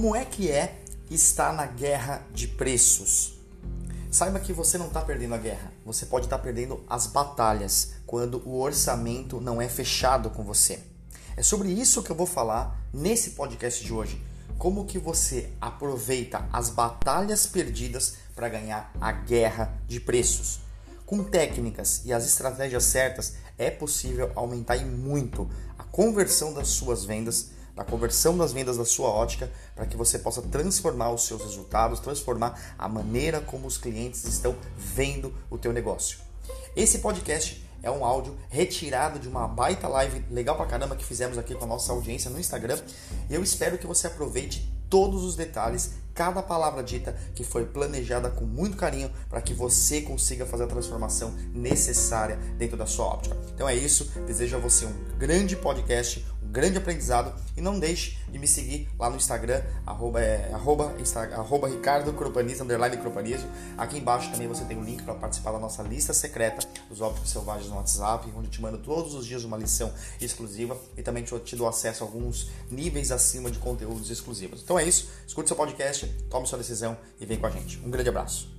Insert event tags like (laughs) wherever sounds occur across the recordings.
Como é que é estar na guerra de preços? Saiba que você não está perdendo a guerra, você pode estar tá perdendo as batalhas quando o orçamento não é fechado com você. É sobre isso que eu vou falar nesse podcast de hoje. Como que você aproveita as batalhas perdidas para ganhar a guerra de preços? Com técnicas e as estratégias certas, é possível aumentar e muito a conversão das suas vendas, a conversão das vendas da sua ótica, para que você possa transformar os seus resultados, transformar a maneira como os clientes estão vendo o teu negócio. Esse podcast é um áudio retirado de uma baita live legal pra caramba que fizemos aqui com a nossa audiência no Instagram. E eu espero que você aproveite todos os detalhes, cada palavra dita que foi planejada com muito carinho para que você consiga fazer a transformação necessária dentro da sua óptica. Então é isso, desejo a você um grande podcast, um grande aprendizado e não deixe de me seguir lá no Instagram, arroba, é, arroba, insta, arroba Ricardo Cropanizo, underline Cropanizo. Aqui embaixo também você tem um link para participar da nossa lista secreta dos ópticos selvagens no WhatsApp, onde eu te mando todos os dias uma lição exclusiva e também te, te dou acesso a alguns níveis acima de conteúdos exclusivos. Então é isso, escute seu podcast, tome sua decisão e vem com a gente. Um grande abraço.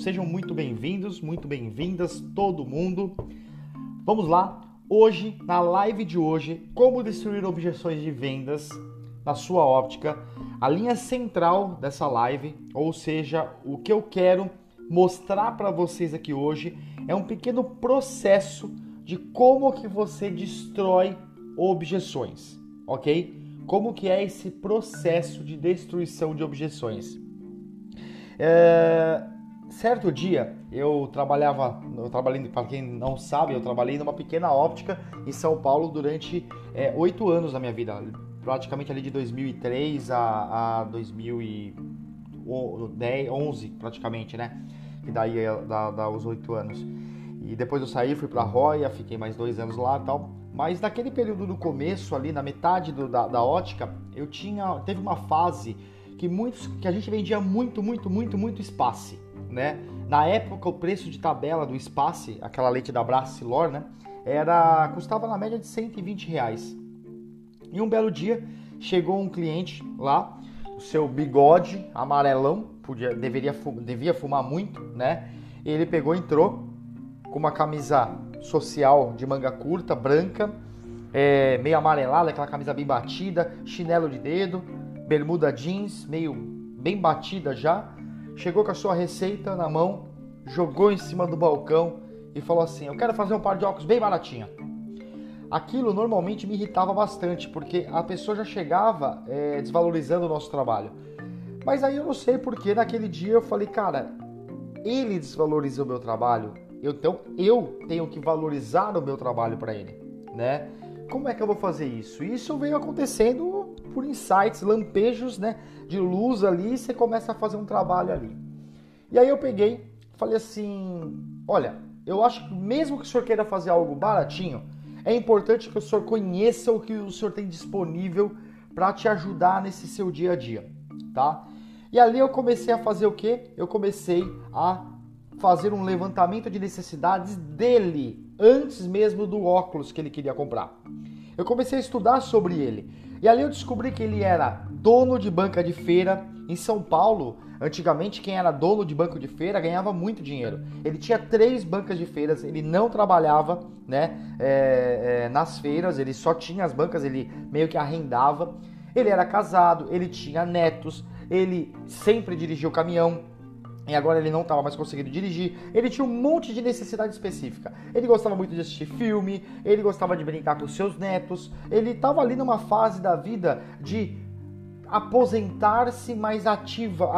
Sejam muito bem-vindos, muito bem-vindas, todo mundo. Vamos lá. Hoje, na live de hoje, como destruir objeções de vendas na sua óptica, a linha central dessa live, ou seja, o que eu quero mostrar para vocês aqui hoje é um pequeno processo de como que você destrói objeções, ok? Como que é esse processo de destruição de objeções? É, certo dia eu trabalhava, eu trabalhei, para quem não sabe, eu trabalhei numa pequena óptica em São Paulo durante é, oito é, anos da minha vida, praticamente ali de 2003 a, a 2011, praticamente, né? Que daí é, dá, dá os oito anos. E depois eu saí, fui para Roya, fiquei mais dois anos lá e tal. Mas naquele período do começo, ali na metade do, da, da ótica, eu tinha, teve uma fase que muitos, que a gente vendia muito, muito, muito, muito espaço né? Na época, o preço de tabela do Space, aquela leite da Bracilor, né? Era, custava na média de 120 reais. E um belo dia, chegou um cliente lá, o seu bigode amarelão, podia, deveria, devia fumar muito, né? Ele pegou, entrou com uma camisa social de manga curta, branca, é, meio amarelada, aquela camisa bem batida, chinelo de dedo, bermuda jeans, meio bem batida já, chegou com a sua receita na mão, jogou em cima do balcão e falou assim: Eu quero fazer um par de óculos bem baratinho. Aquilo normalmente me irritava bastante, porque a pessoa já chegava é, desvalorizando o nosso trabalho. Mas aí eu não sei porque naquele dia eu falei, cara, ele desvaloriza o meu trabalho, então eu tenho que valorizar o meu trabalho para ele, né? Como é que eu vou fazer isso? Isso veio acontecendo por insights, lampejos, né? de luz ali, e você começa a fazer um trabalho ali. E aí eu peguei, falei assim: olha, eu acho que mesmo que o senhor queira fazer algo baratinho, é importante que o senhor conheça o que o senhor tem disponível para te ajudar nesse seu dia a dia, tá? E ali eu comecei a fazer o que? Eu comecei a fazer um levantamento de necessidades dele, antes mesmo do óculos que ele queria comprar. Eu comecei a estudar sobre ele. E ali eu descobri que ele era dono de banca de feira em São Paulo. Antigamente, quem era dono de banco de feira ganhava muito dinheiro. Ele tinha três bancas de feiras, ele não trabalhava né, é, é, nas feiras, ele só tinha as bancas, ele meio que arrendava. Ele era casado, ele tinha netos, ele sempre dirigiu caminhão, e agora ele não estava mais conseguindo dirigir. Ele tinha um monte de necessidade específica. Ele gostava muito de assistir filme, ele gostava de brincar com seus netos. Ele estava ali numa fase da vida de aposentar-se mais ativa,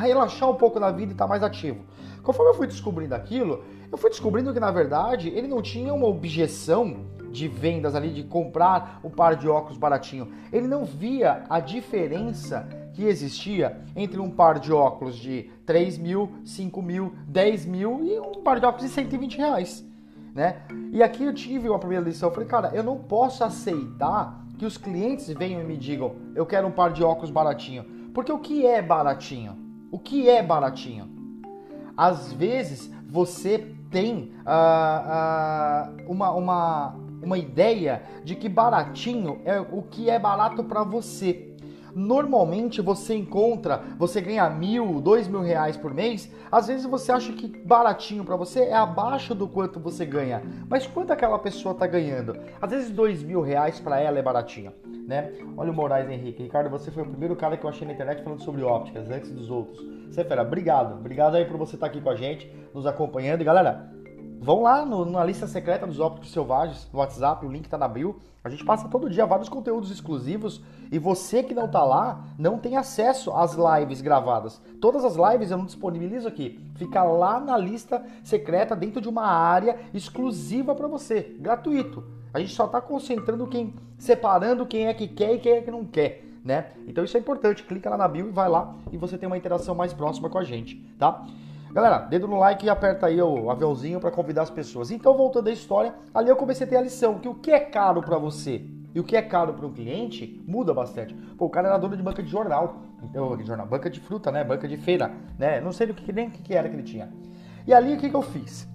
relaxar um pouco na vida e estar tá mais ativo. Conforme eu fui descobrindo aquilo, eu fui descobrindo que na verdade ele não tinha uma objeção de vendas ali, de comprar um par de óculos baratinho. Ele não via a diferença que existia entre um par de óculos de 3 mil, 5 mil, 10 mil e um par de óculos de 120 reais. Né? E aqui eu tive uma primeira lição, eu falei, cara, eu não posso aceitar que os clientes venham e me digam, eu quero um par de óculos baratinho. Porque o que é baratinho? O que é baratinho? Às vezes você tem uh, uh, uma, uma, uma ideia de que baratinho é o que é barato para você. Normalmente você encontra, você ganha mil, dois mil reais por mês. Às vezes você acha que baratinho para você é abaixo do quanto você ganha. Mas quanto aquela pessoa tá ganhando? Às vezes dois mil reais para ela é baratinho, né? Olha o Moraes Henrique. Ricardo, você foi o primeiro cara que eu achei na internet falando sobre ópticas antes dos outros. Você é fera, obrigado. Obrigado aí por você estar tá aqui com a gente, nos acompanhando. E galera, Vão lá no, na lista secreta dos ópticos selvagens, no WhatsApp, o link tá na bio. A gente passa todo dia vários conteúdos exclusivos e você que não tá lá não tem acesso às lives gravadas. Todas as lives eu não disponibilizo aqui. Fica lá na lista secreta dentro de uma área exclusiva para você, gratuito. A gente só tá concentrando quem, separando quem é que quer e quem é que não quer. Né? Então isso é importante, clica lá na bio e vai lá e você tem uma interação mais próxima com a gente, tá? Galera, dedo no like e aperta aí o aviãozinho para convidar as pessoas. Então, voltando à história, ali eu comecei a ter a lição que o que é caro para você e o que é caro para um cliente muda bastante. Pô, o cara era dono de banca de jornal, então, jornal, banca de fruta, né, banca de feira, né, não sei que nem o que era que ele tinha. E ali o que, que eu fiz?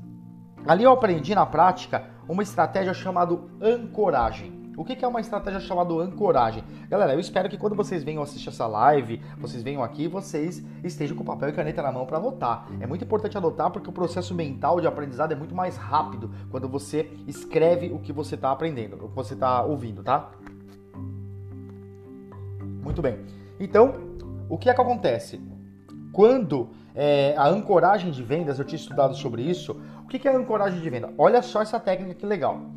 Ali eu aprendi na prática uma estratégia chamada ancoragem. O que é uma estratégia chamada ancoragem? Galera, eu espero que quando vocês venham assistir essa live, vocês venham aqui, vocês estejam com papel e caneta na mão para anotar. É muito importante anotar porque o processo mental de aprendizado é muito mais rápido quando você escreve o que você está aprendendo, o que você está ouvindo, tá? Muito bem. Então, o que é que acontece? Quando é, a ancoragem de vendas, eu tinha estudado sobre isso. O que é a ancoragem de venda? Olha só essa técnica que legal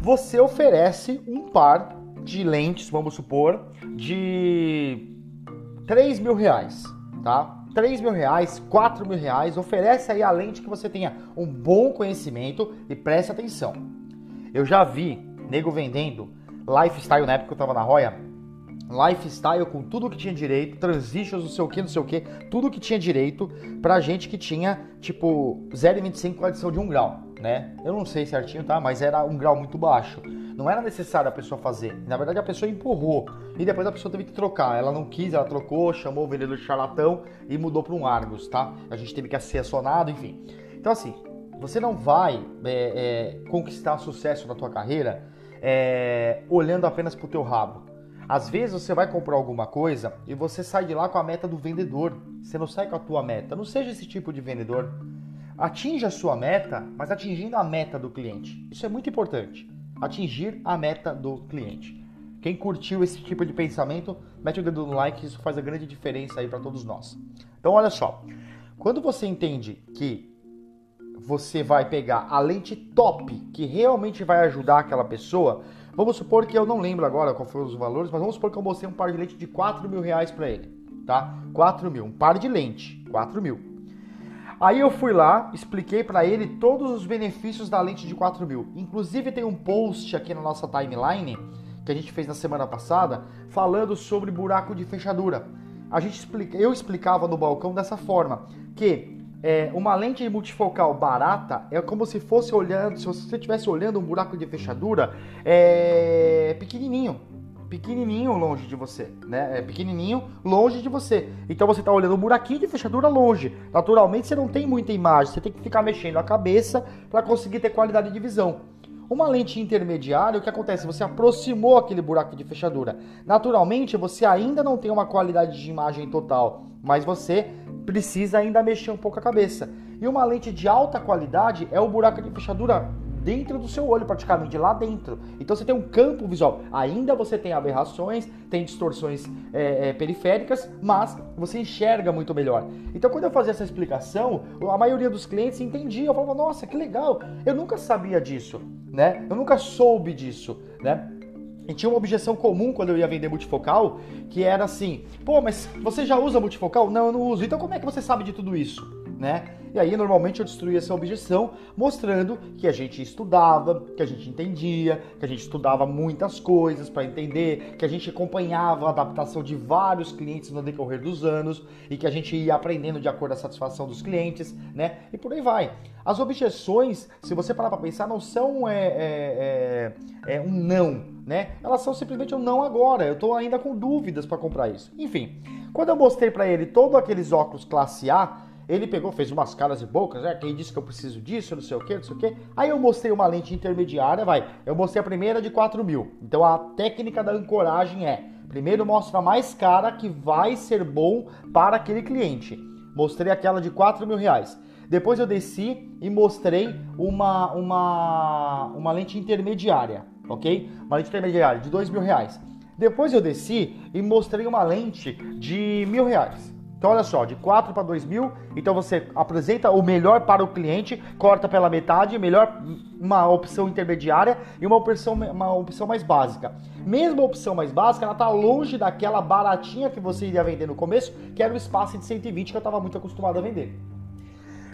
você oferece um par de lentes, vamos supor, de 3 mil reais, tá? 3 mil reais, 4 mil reais, oferece aí a lente que você tenha um bom conhecimento e preste atenção. Eu já vi nego vendendo lifestyle na época que eu tava na Roya, lifestyle com tudo que tinha direito, transitions, não sei o que, não sei o que, tudo que tinha direito pra gente que tinha tipo 0,25 com adição de 1 grau né? Eu não sei certinho, tá? Mas era um grau muito baixo. Não era necessário a pessoa fazer. Na verdade, a pessoa empurrou. E depois a pessoa teve que trocar. Ela não quis, ela trocou, chamou o vendedor de charlatão e mudou para um Argos, tá? A gente teve que ser acionado, enfim. Então, assim, você não vai é, é, conquistar sucesso na tua carreira é, olhando apenas pro teu rabo. Às vezes você vai comprar alguma coisa e você sai de lá com a meta do vendedor. Você não sai com a tua meta. Não seja esse tipo de vendedor. Atinja a sua meta, mas atingindo a meta do cliente. Isso é muito importante. Atingir a meta do cliente. Quem curtiu esse tipo de pensamento, mete o dedo no like, isso faz a grande diferença aí para todos nós. Então, olha só. Quando você entende que você vai pegar a lente top que realmente vai ajudar aquela pessoa, vamos supor que eu não lembro agora qual foram os valores, mas vamos supor que eu mostrei um par de lente de 4 mil reais para ele, tá? 4 mil, um par de lente, 4 mil. Aí eu fui lá, expliquei para ele todos os benefícios da lente de 4000. Inclusive tem um post aqui na nossa timeline que a gente fez na semana passada falando sobre buraco de fechadura. A gente explica, eu explicava no balcão dessa forma que é, uma lente multifocal barata é como se fosse olhando, se você estivesse olhando um buraco de fechadura é, pequenininho pequenininho longe de você, né? É pequenininho longe de você. Então você está olhando um buraquinho de fechadura longe. Naturalmente você não tem muita imagem, você tem que ficar mexendo a cabeça para conseguir ter qualidade de visão. Uma lente intermediária, o que acontece? Você aproximou aquele buraco de fechadura. Naturalmente, você ainda não tem uma qualidade de imagem total, mas você precisa ainda mexer um pouco a cabeça. E uma lente de alta qualidade é o buraco de fechadura dentro do seu olho, praticamente lá dentro. Então você tem um campo visual. Ainda você tem aberrações, tem distorções é, é, periféricas, mas você enxerga muito melhor. Então quando eu fazia essa explicação, a maioria dos clientes entendia. Eu falava, nossa, que legal! Eu nunca sabia disso, né? Eu nunca soube disso, né? E tinha uma objeção comum quando eu ia vender multifocal, que era assim: pô, mas você já usa multifocal? Não, eu não uso. Então como é que você sabe de tudo isso? Né? E aí normalmente eu destruía essa objeção, mostrando que a gente estudava, que a gente entendia, que a gente estudava muitas coisas para entender, que a gente acompanhava a adaptação de vários clientes no decorrer dos anos e que a gente ia aprendendo de acordo com a satisfação dos clientes, né? E por aí vai. As objeções, se você parar para pensar, não são é, é, é, é, um não, né? Elas são simplesmente um não agora. Eu estou ainda com dúvidas para comprar isso. Enfim, Quando eu mostrei para ele todos aqueles óculos classe A, ele pegou, fez umas caras e bocas, né? Quem disse que eu preciso disso, não sei o que, não sei o que. Aí eu mostrei uma lente intermediária, vai. Eu mostrei a primeira de 4 mil. Então a técnica da ancoragem é: primeiro mostra a mais cara que vai ser bom para aquele cliente. Mostrei aquela de 4 mil reais. Depois eu desci e mostrei uma, uma, uma lente intermediária, ok? Uma lente intermediária de 2 mil reais. Depois eu desci e mostrei uma lente de mil reais. Então, olha só, de 4 para 2 mil, então você apresenta o melhor para o cliente, corta pela metade, melhor uma opção intermediária e uma opção, uma opção mais básica. Mesmo a opção mais básica, ela está longe daquela baratinha que você iria vender no começo, que era o espaço de 120 que eu estava muito acostumado a vender.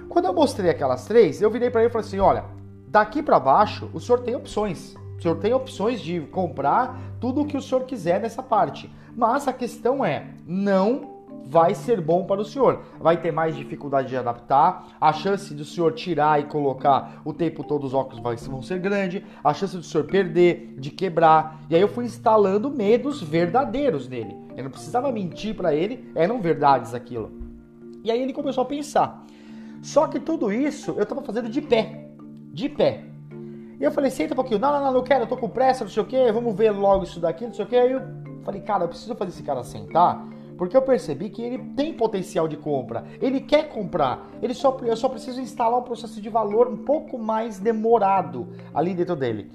Quando eu mostrei aquelas três, eu virei para ele e falei assim: olha, daqui para baixo o senhor tem opções. O senhor tem opções de comprar tudo o que o senhor quiser nessa parte. Mas a questão é, não vai ser bom para o senhor. Vai ter mais dificuldade de adaptar, a chance do senhor tirar e colocar o tempo todo os óculos vão ser grande, a chance do senhor perder, de quebrar. E aí eu fui instalando medos verdadeiros nele. Eu não precisava mentir para ele, eram verdades aquilo. E aí ele começou a pensar. Só que tudo isso eu estava fazendo de pé. De pé. E eu falei, senta um pouquinho. Não, não, não, não quero, eu tô com pressa, não sei o que, vamos ver logo isso daqui, não sei o que. Aí eu falei, cara, eu preciso fazer esse cara sentar porque eu percebi que ele tem potencial de compra, ele quer comprar, ele só, eu só preciso instalar um processo de valor um pouco mais demorado ali dentro dele.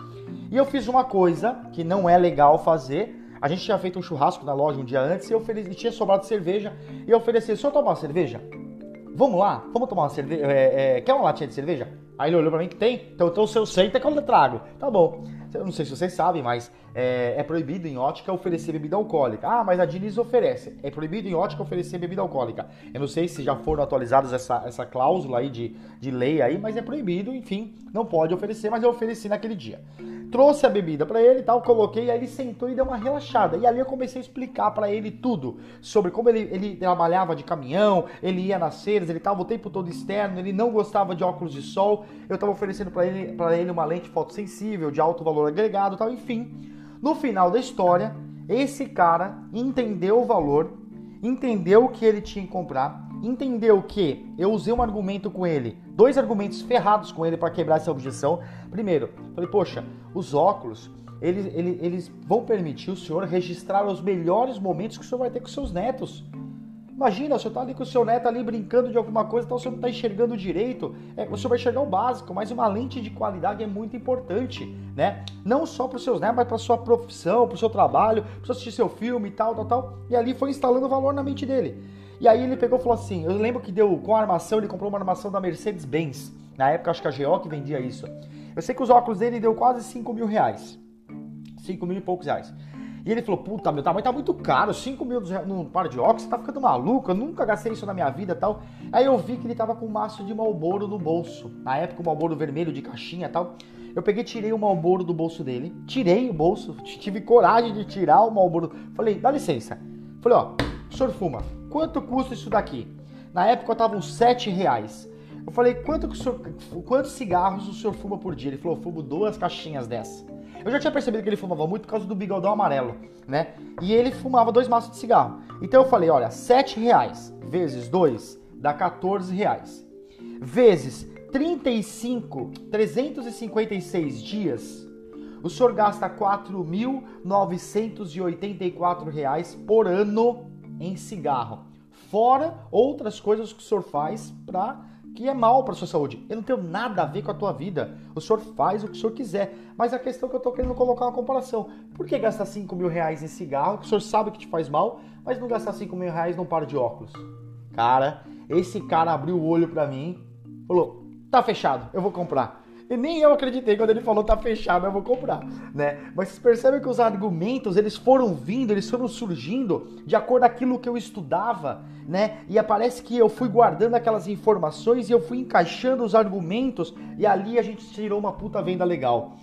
E eu fiz uma coisa que não é legal fazer. A gente tinha feito um churrasco na loja um dia antes e ofereci, tinha sobrado cerveja e eu ofereci, só tomar uma cerveja? Vamos lá? Vamos tomar uma cerveja? É, é, quer uma latinha de cerveja? Aí ele olhou pra mim tem. Então, então se eu sei, até que eu trago. Tá bom. Eu não sei se vocês sabem, mas é, é, proibido em ótica oferecer bebida alcoólica. Ah, mas a Diniz oferece. É proibido em ótica oferecer bebida alcoólica. Eu não sei se já foram atualizadas essa, essa cláusula aí de, de lei aí, mas é proibido, enfim, não pode oferecer, mas eu ofereci naquele dia. Trouxe a bebida para ele e tal, coloquei, aí ele sentou e deu uma relaxada. E ali eu comecei a explicar para ele tudo sobre como ele, ele trabalhava de caminhão, ele ia nas feiras, ele tava o tempo todo externo, ele não gostava de óculos de sol. Eu tava oferecendo para ele, pra ele uma lente fotossensível, de alto valor agregado tal, enfim. No final da história, esse cara entendeu o valor, entendeu o que ele tinha que comprar, entendeu que eu usei um argumento com ele, dois argumentos ferrados com ele para quebrar essa objeção. Primeiro, falei, poxa, os óculos, eles, eles, eles vão permitir o senhor registrar os melhores momentos que o senhor vai ter com seus netos. Imagina, você tá ali com o seu neto ali brincando de alguma coisa, então você não tá enxergando direito. É, você vai enxergar o básico, mas uma lente de qualidade é muito importante, né? Não só para os seus netos, mas para sua profissão, para o seu trabalho, para você assistir seu filme e tal, tal, tal. E ali foi instalando valor na mente dele. E aí ele pegou e falou assim: eu lembro que deu com a armação, ele comprou uma armação da Mercedes-Benz. Na época, acho que a GO que vendia isso. Eu sei que os óculos dele deu quase 5 mil reais. 5 mil e poucos reais. E ele falou, puta, meu tamanho tá muito caro, 5 mil num par de óculos, você tá ficando maluco, eu nunca gastei isso na minha vida tal. Aí eu vi que ele tava com um maço de Malboro no bolso. Na época, o Malboro vermelho de caixinha tal. Eu peguei, tirei o Malboro do bolso dele, tirei o bolso, (laughs) tive coragem de tirar o Malboro. Falei, dá licença. Falei, ó, o senhor fuma, quanto custa isso daqui? Na época eu tava uns 7 reais. Eu falei, quanto que o senhor, quantos cigarros o senhor fuma por dia? Ele falou, fumo duas caixinhas dessa. Eu já tinha percebido que ele fumava muito por causa do bigodão amarelo, né? E ele fumava dois maços de cigarro. Então eu falei, olha, 7 reais vezes 2 dá 14 reais. Vezes 35, 356 dias, o senhor gasta 4.984 reais por ano em cigarro. Fora outras coisas que o senhor faz para que é mal para sua saúde. Eu não tenho nada a ver com a tua vida. O senhor faz o que o senhor quiser. Mas a questão é que eu estou querendo colocar uma comparação. Por que gastar 5 mil reais em cigarro, que o senhor sabe que te faz mal, mas não gastar 5 mil reais num par de óculos? Cara, esse cara abriu o olho para mim, falou: tá fechado, eu vou comprar. E nem eu acreditei quando ele falou tá fechado, eu vou comprar, né? Mas vocês percebem que os argumentos, eles foram vindo, eles foram surgindo de acordo aquilo que eu estudava, né? E parece que eu fui guardando aquelas informações e eu fui encaixando os argumentos e ali a gente tirou uma puta venda legal.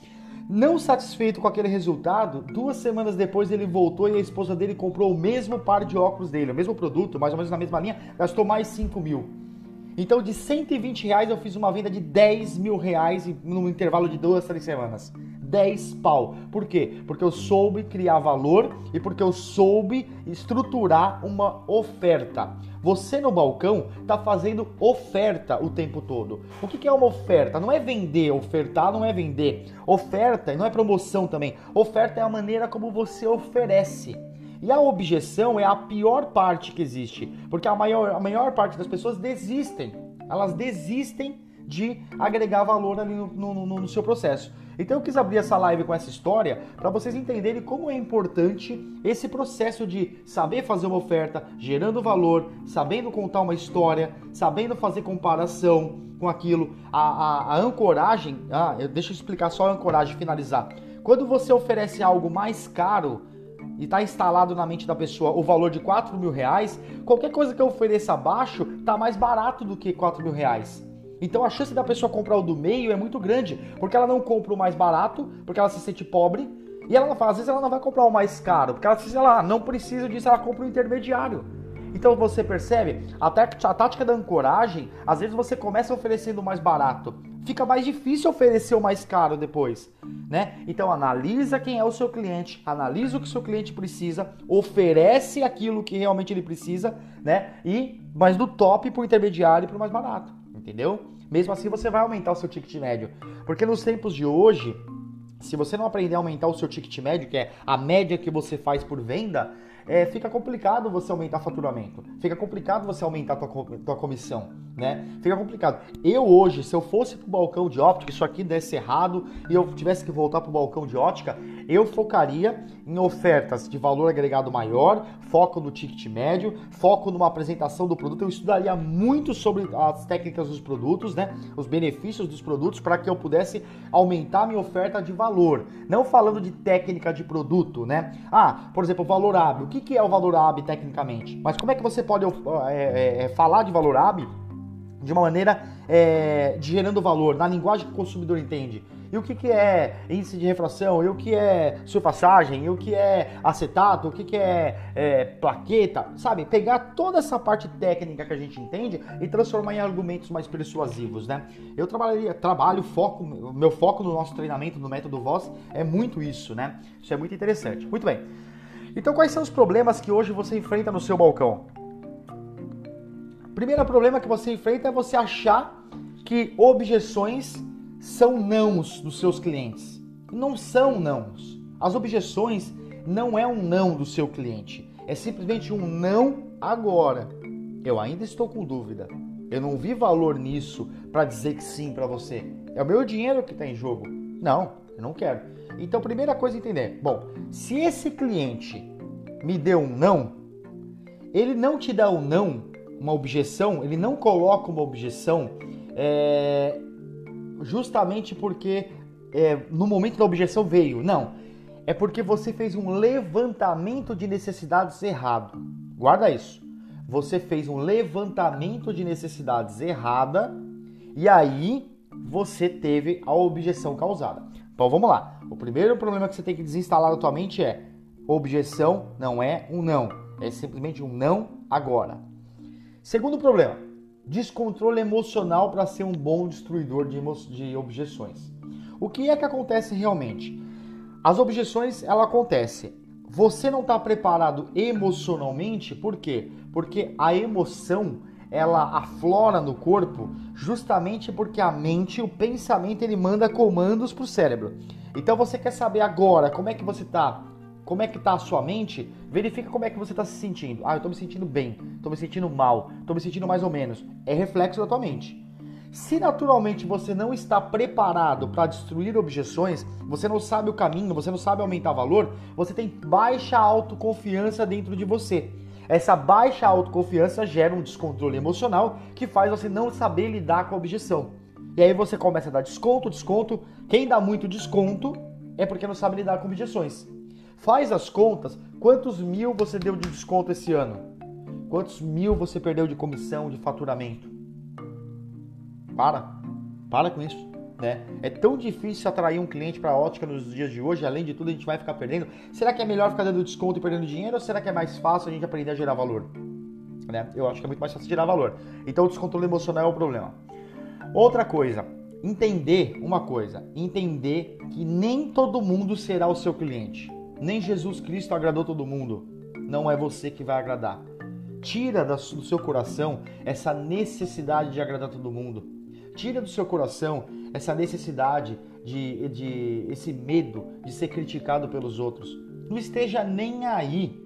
Não satisfeito com aquele resultado, duas semanas depois ele voltou e a esposa dele comprou o mesmo par de óculos dele, o mesmo produto, mais ou menos na mesma linha, gastou mais 5 mil. Então, de 120 reais, eu fiz uma venda de 10 mil reais no intervalo de duas, três semanas. 10 pau. Por quê? Porque eu soube criar valor e porque eu soube estruturar uma oferta. Você no balcão está fazendo oferta o tempo todo. O que é uma oferta? Não é vender, ofertar não é vender. Oferta não é promoção também. Oferta é a maneira como você oferece. E a objeção é a pior parte que existe, porque a maior, a maior parte das pessoas desistem. Elas desistem de agregar valor ali no, no, no, no seu processo. Então eu quis abrir essa live com essa história para vocês entenderem como é importante esse processo de saber fazer uma oferta, gerando valor, sabendo contar uma história, sabendo fazer comparação com aquilo. A, a, a ancoragem, ah, deixa eu explicar só a ancoragem finalizar. Quando você oferece algo mais caro, e está instalado na mente da pessoa o valor de 4 mil reais, qualquer coisa que eu ofereça abaixo está mais barato do que 4 mil reais. Então a chance da pessoa comprar o do meio é muito grande, porque ela não compra o mais barato, porque ela se sente pobre, e ela às vezes ela não vai comprar o mais caro, porque ela se ela não precisa disso, ela compra o intermediário. Então você percebe, a, a tática da ancoragem, às vezes você começa oferecendo mais barato, fica mais difícil oferecer o mais caro depois, né? Então analisa quem é o seu cliente, analisa o que o seu cliente precisa, oferece aquilo que realmente ele precisa, né? E mas do top para o intermediário e o mais barato entendeu? Mesmo assim você vai aumentar o seu ticket médio. Porque nos tempos de hoje, se você não aprender a aumentar o seu ticket médio, que é a média que você faz por venda, é, fica complicado você aumentar faturamento. Fica complicado você aumentar tua, tua comissão, né? Fica complicado. Eu hoje, se eu fosse pro balcão de óptica, isso aqui desse errado e eu tivesse que voltar pro balcão de óptica, eu focaria em ofertas de valor agregado maior, foco no ticket médio, foco numa apresentação do produto. Eu estudaria muito sobre as técnicas dos produtos, né? Os benefícios dos produtos para que eu pudesse aumentar minha oferta de valor. Não falando de técnica de produto, né? Ah, por exemplo, valor AB. O que é o valor AB tecnicamente? Mas como é que você pode é, é, falar de valor AB de uma maneira é, gerando valor, na linguagem que o consumidor entende? e o que, que é índice de refração, e o que é surfaçagem, e o que é acetato, o que, que é, é plaqueta, sabe? Pegar toda essa parte técnica que a gente entende e transformar em argumentos mais persuasivos, né? Eu trabalharia, trabalho, foco, meu foco no nosso treinamento, no método Voz, é muito isso, né? Isso é muito interessante. Muito bem. Então, quais são os problemas que hoje você enfrenta no seu balcão? Primeiro problema que você enfrenta é você achar que objeções são nãos dos seus clientes. Não são nãos. As objeções não é um não do seu cliente. É simplesmente um não agora. Eu ainda estou com dúvida. Eu não vi valor nisso para dizer que sim para você. É o meu dinheiro que está em jogo. Não, eu não quero. Então, primeira coisa a entender. Bom, se esse cliente me deu um não, ele não te dá um não, uma objeção, ele não coloca uma objeção é, justamente porque é, no momento da objeção veio. Não. É porque você fez um levantamento de necessidades errado. Guarda isso. Você fez um levantamento de necessidades errada e aí você teve a objeção causada. Então vamos lá. O primeiro problema que você tem que desinstalar da tua mente é objeção não é um não, é simplesmente um não agora. Segundo problema, descontrole emocional para ser um bom destruidor de, de objeções. O que é que acontece realmente? As objeções, ela acontece. Você não está preparado emocionalmente, por quê? Porque a emoção ela aflora no corpo justamente porque a mente, o pensamento, ele manda comandos para o cérebro. Então você quer saber agora como é que você está como é que tá a sua mente, verifica como é que você está se sentindo. Ah, eu estou me sentindo bem, estou me sentindo mal, estou me sentindo mais ou menos. É reflexo da tua mente. Se naturalmente você não está preparado para destruir objeções, você não sabe o caminho, você não sabe aumentar valor, você tem baixa autoconfiança dentro de você. Essa baixa autoconfiança gera um descontrole emocional que faz você não saber lidar com a objeção. E aí você começa a dar desconto, desconto. Quem dá muito desconto é porque não sabe lidar com objeções. Faz as contas, quantos mil você deu de desconto esse ano? Quantos mil você perdeu de comissão, de faturamento? Para, para com isso. Né? É tão difícil atrair um cliente para a ótica nos dias de hoje, além de tudo a gente vai ficar perdendo. Será que é melhor ficar dando desconto e perdendo dinheiro ou será que é mais fácil a gente aprender a gerar valor? Né? Eu acho que é muito mais fácil gerar valor. Então o descontrole emocional é o problema. Outra coisa, entender uma coisa, entender que nem todo mundo será o seu cliente. Nem Jesus Cristo agradou todo mundo. Não é você que vai agradar. Tira do seu coração essa necessidade de agradar todo mundo. Tira do seu coração essa necessidade de, de esse medo de ser criticado pelos outros. Não esteja nem aí.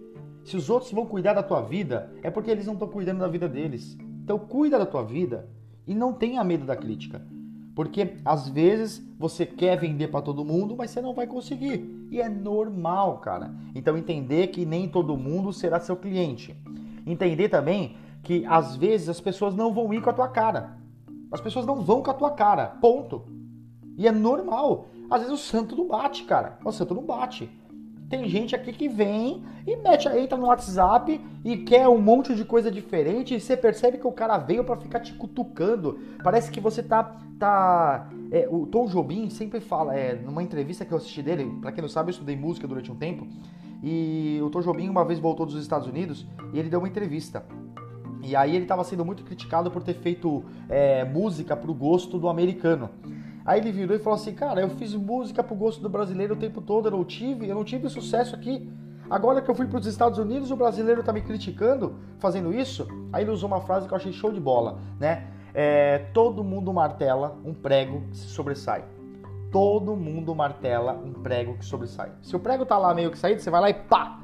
Se os outros vão cuidar da tua vida, é porque eles não estão cuidando da vida deles. Então cuida da tua vida e não tenha medo da crítica. Porque às vezes você quer vender para todo mundo, mas você não vai conseguir. E é normal, cara. Então entender que nem todo mundo será seu cliente. Entender também que às vezes as pessoas não vão ir com a tua cara. As pessoas não vão com a tua cara. Ponto. E é normal. Às vezes o santo não bate, cara. O santo não bate. Tem gente aqui que vem e mete, entra no WhatsApp e quer um monte de coisa diferente e você percebe que o cara veio para ficar te cutucando. Parece que você tá. tá é, o Tom Jobim sempre fala, é, numa entrevista que eu assisti dele, para quem não sabe, eu estudei música durante um tempo. E o Tom Jobim uma vez voltou dos Estados Unidos e ele deu uma entrevista. E aí ele estava sendo muito criticado por ter feito é, música pro gosto do americano. Aí ele virou e falou assim: Cara, eu fiz música pro gosto do brasileiro o tempo todo, eu não tive, eu não tive sucesso aqui. Agora que eu fui para os Estados Unidos, o brasileiro tá me criticando fazendo isso. Aí ele usou uma frase que eu achei show de bola, né? É, todo mundo martela um prego que se sobressai. Todo mundo martela um prego que sobressai. Se o prego tá lá meio que saído, você vai lá e pá!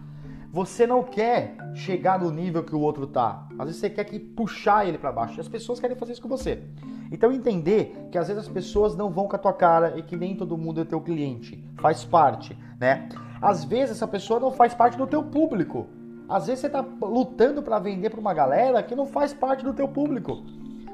Você não quer chegar no nível que o outro tá. Às vezes você quer que puxar ele para baixo. E as pessoas querem fazer isso com você. Então entender que às vezes as pessoas não vão com a tua cara e que nem todo mundo é teu cliente, faz parte, né? Às vezes essa pessoa não faz parte do teu público. Às vezes você tá lutando para vender para uma galera que não faz parte do teu público.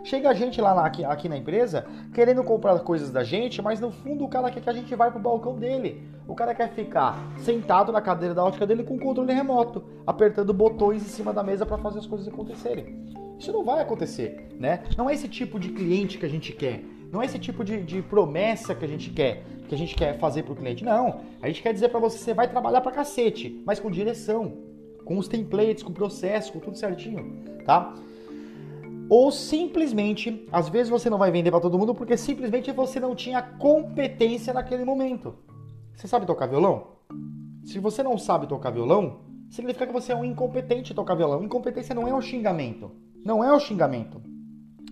Chega a gente lá na, aqui, aqui, na empresa querendo comprar coisas da gente, mas no fundo o cara quer que a gente vá pro balcão dele. O cara quer ficar sentado na cadeira da ótica dele com controle remoto, apertando botões em cima da mesa para fazer as coisas acontecerem. Isso não vai acontecer, né? Não é esse tipo de cliente que a gente quer. Não é esse tipo de, de promessa que a gente quer, que a gente quer fazer pro cliente. Não. A gente quer dizer para você, você vai trabalhar pra cacete, mas com direção, com os templates, com o processo, com tudo certinho, tá? Ou simplesmente, às vezes você não vai vender para todo mundo porque simplesmente você não tinha competência naquele momento. Você sabe tocar violão? Se você não sabe tocar violão, significa que você é um incompetente em tocar violão. Incompetência não é um xingamento. Não é o xingamento.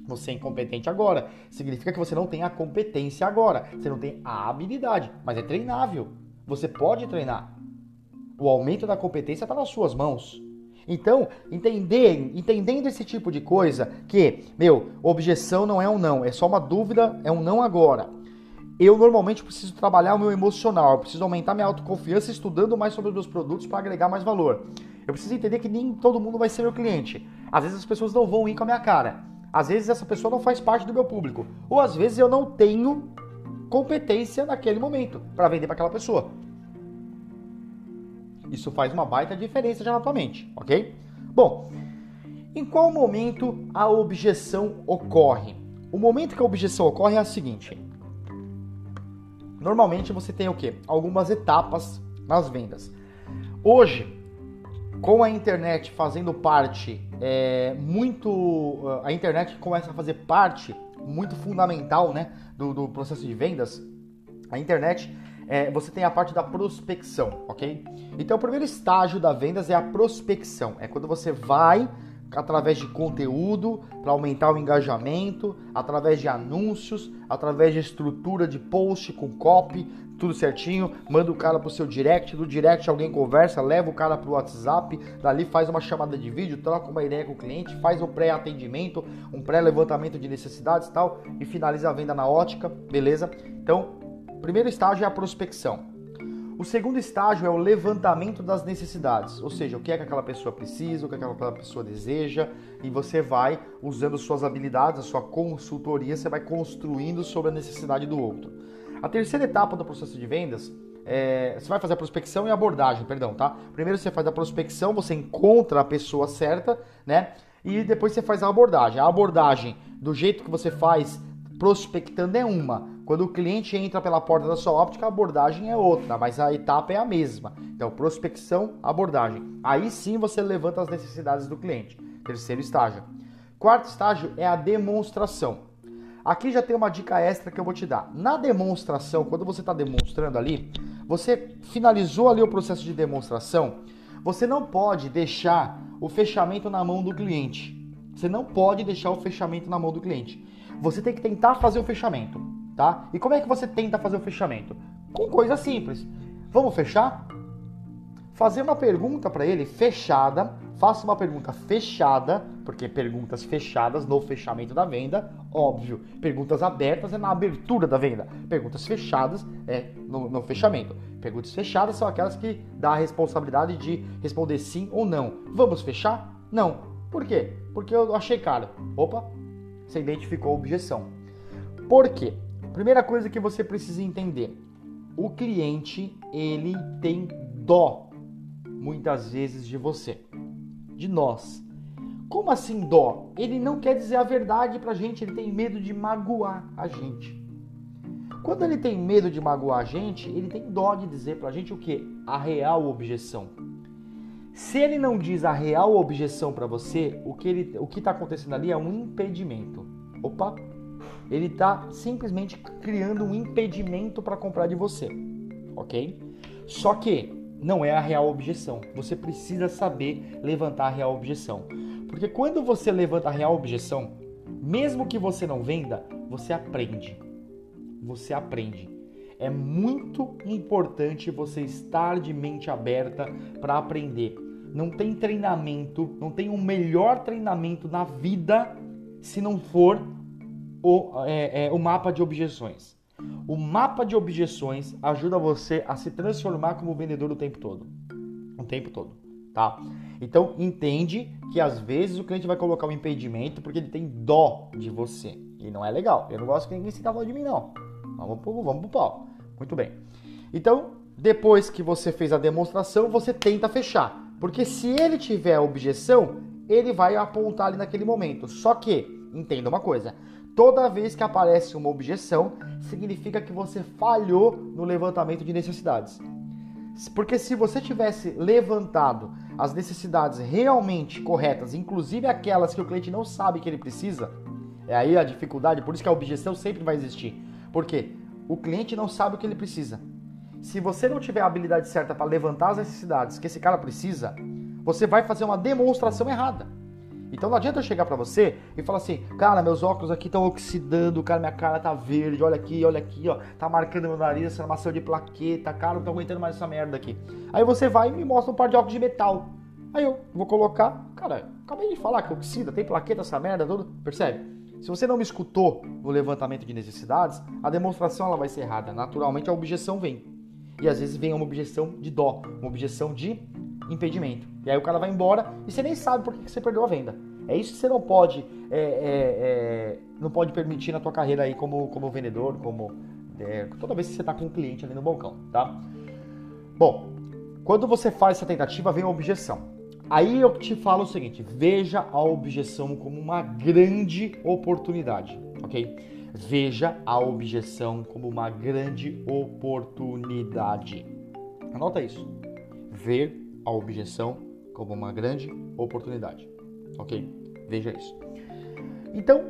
Você é incompetente agora. Significa que você não tem a competência agora. Você não tem a habilidade. Mas é treinável. Você pode treinar. O aumento da competência está nas suas mãos. Então, entender, entendendo esse tipo de coisa, que, meu, objeção não é um não, é só uma dúvida, é um não agora. Eu normalmente preciso trabalhar o meu emocional, preciso aumentar minha autoconfiança estudando mais sobre os meus produtos para agregar mais valor. Eu preciso entender que nem todo mundo vai ser meu cliente. Às vezes as pessoas não vão ir com a minha cara. Às vezes essa pessoa não faz parte do meu público. Ou às vezes eu não tenho competência naquele momento para vender para aquela pessoa. Isso faz uma baita diferença já na tua mente, ok? Bom, em qual momento a objeção ocorre? O momento que a objeção ocorre é a seguinte. Normalmente você tem o quê? Algumas etapas nas vendas. Hoje, com a internet fazendo parte é, muito. A internet começa a fazer parte muito fundamental né, do, do processo de vendas. A internet, é, você tem a parte da prospecção, ok? Então, o primeiro estágio da vendas é a prospecção. É quando você vai através de conteúdo para aumentar o engajamento, através de anúncios, através de estrutura de post com copy, tudo certinho, manda o cara pro seu direct, do direct alguém conversa, leva o cara pro WhatsApp, dali faz uma chamada de vídeo, troca uma ideia com o cliente, faz um pré-atendimento, um pré-levantamento de necessidades e tal, e finaliza a venda na ótica, beleza? Então, primeiro estágio é a prospecção. O segundo estágio é o levantamento das necessidades, ou seja, o que é que aquela pessoa precisa, o que, é que aquela pessoa deseja, e você vai, usando suas habilidades, a sua consultoria, você vai construindo sobre a necessidade do outro. A terceira etapa do processo de vendas é, você vai fazer a prospecção e abordagem, perdão, tá? Primeiro você faz a prospecção, você encontra a pessoa certa, né? E depois você faz a abordagem. A abordagem, do jeito que você faz prospectando é uma. Quando o cliente entra pela porta da sua óptica, a abordagem é outra, mas a etapa é a mesma. Então, prospecção, abordagem. Aí sim você levanta as necessidades do cliente. Terceiro estágio. Quarto estágio é a demonstração. Aqui já tem uma dica extra que eu vou te dar. Na demonstração, quando você está demonstrando ali, você finalizou ali o processo de demonstração, você não pode deixar o fechamento na mão do cliente. Você não pode deixar o fechamento na mão do cliente. Você tem que tentar fazer o fechamento, tá? E como é que você tenta fazer o fechamento? Com coisa simples. Vamos fechar? Fazer uma pergunta para ele fechada, faça uma pergunta fechada, porque perguntas fechadas no fechamento da venda, óbvio. Perguntas abertas é na abertura da venda. Perguntas fechadas é no, no fechamento. Perguntas fechadas são aquelas que dá a responsabilidade de responder sim ou não. Vamos fechar? Não. Por quê? Porque eu achei caro. Opa, você identificou a objeção. Por quê? Primeira coisa que você precisa entender: o cliente ele tem dó muitas vezes de você, de nós. Como assim dó? Ele não quer dizer a verdade pra gente, ele tem medo de magoar a gente. Quando ele tem medo de magoar a gente, ele tem dó de dizer pra gente o que? A real objeção. Se ele não diz a real objeção para você, o que ele, o que está acontecendo ali é um impedimento. Opa, ele está simplesmente criando um impedimento para comprar de você, ok? Só que não é a real objeção. Você precisa saber levantar a real objeção, porque quando você levanta a real objeção, mesmo que você não venda, você aprende. Você aprende. É muito importante você estar de mente aberta para aprender. Não tem treinamento, não tem um melhor treinamento na vida se não for o, é, é, o mapa de objeções. O mapa de objeções ajuda você a se transformar como vendedor o tempo todo. O tempo todo, tá? Então entende que às vezes o cliente vai colocar um impedimento porque ele tem dó de você. E não é legal. Eu não gosto que ninguém sinta dó de mim, não. Vamos pro, vamos pro pau. Muito bem. Então, depois que você fez a demonstração, você tenta fechar. Porque se ele tiver objeção, ele vai apontar ali naquele momento. Só que, entenda uma coisa: toda vez que aparece uma objeção, significa que você falhou no levantamento de necessidades. Porque se você tivesse levantado as necessidades realmente corretas, inclusive aquelas que o cliente não sabe que ele precisa, é aí a dificuldade, por isso que a objeção sempre vai existir. Porque o cliente não sabe o que ele precisa. Se você não tiver a habilidade certa para levantar as necessidades que esse cara precisa, você vai fazer uma demonstração errada. Então não adianta eu chegar para você e falar assim, cara, meus óculos aqui estão oxidando, cara, minha cara tá verde, olha aqui, olha aqui, ó, tá marcando meu nariz, essa armação de plaqueta, cara, não tô aguentando mais essa merda aqui. Aí você vai e me mostra um par de óculos de metal. Aí eu vou colocar, cara, acabei de falar que oxida, tem plaqueta essa merda, tudo, percebe? Se você não me escutou no levantamento de necessidades, a demonstração ela vai ser errada. Naturalmente a objeção vem. E às vezes vem uma objeção de dó, uma objeção de impedimento. E aí o cara vai embora e você nem sabe por que você perdeu a venda. É isso que você não pode, é, é, é, não pode permitir na tua carreira aí como, como vendedor, como é, toda vez que você está com um cliente ali no balcão, tá? Bom, quando você faz essa tentativa, vem a objeção. Aí eu te falo o seguinte: veja a objeção como uma grande oportunidade, ok? Veja a objeção como uma grande oportunidade. Anota isso. Ver a objeção como uma grande oportunidade, ok? Veja isso. Então,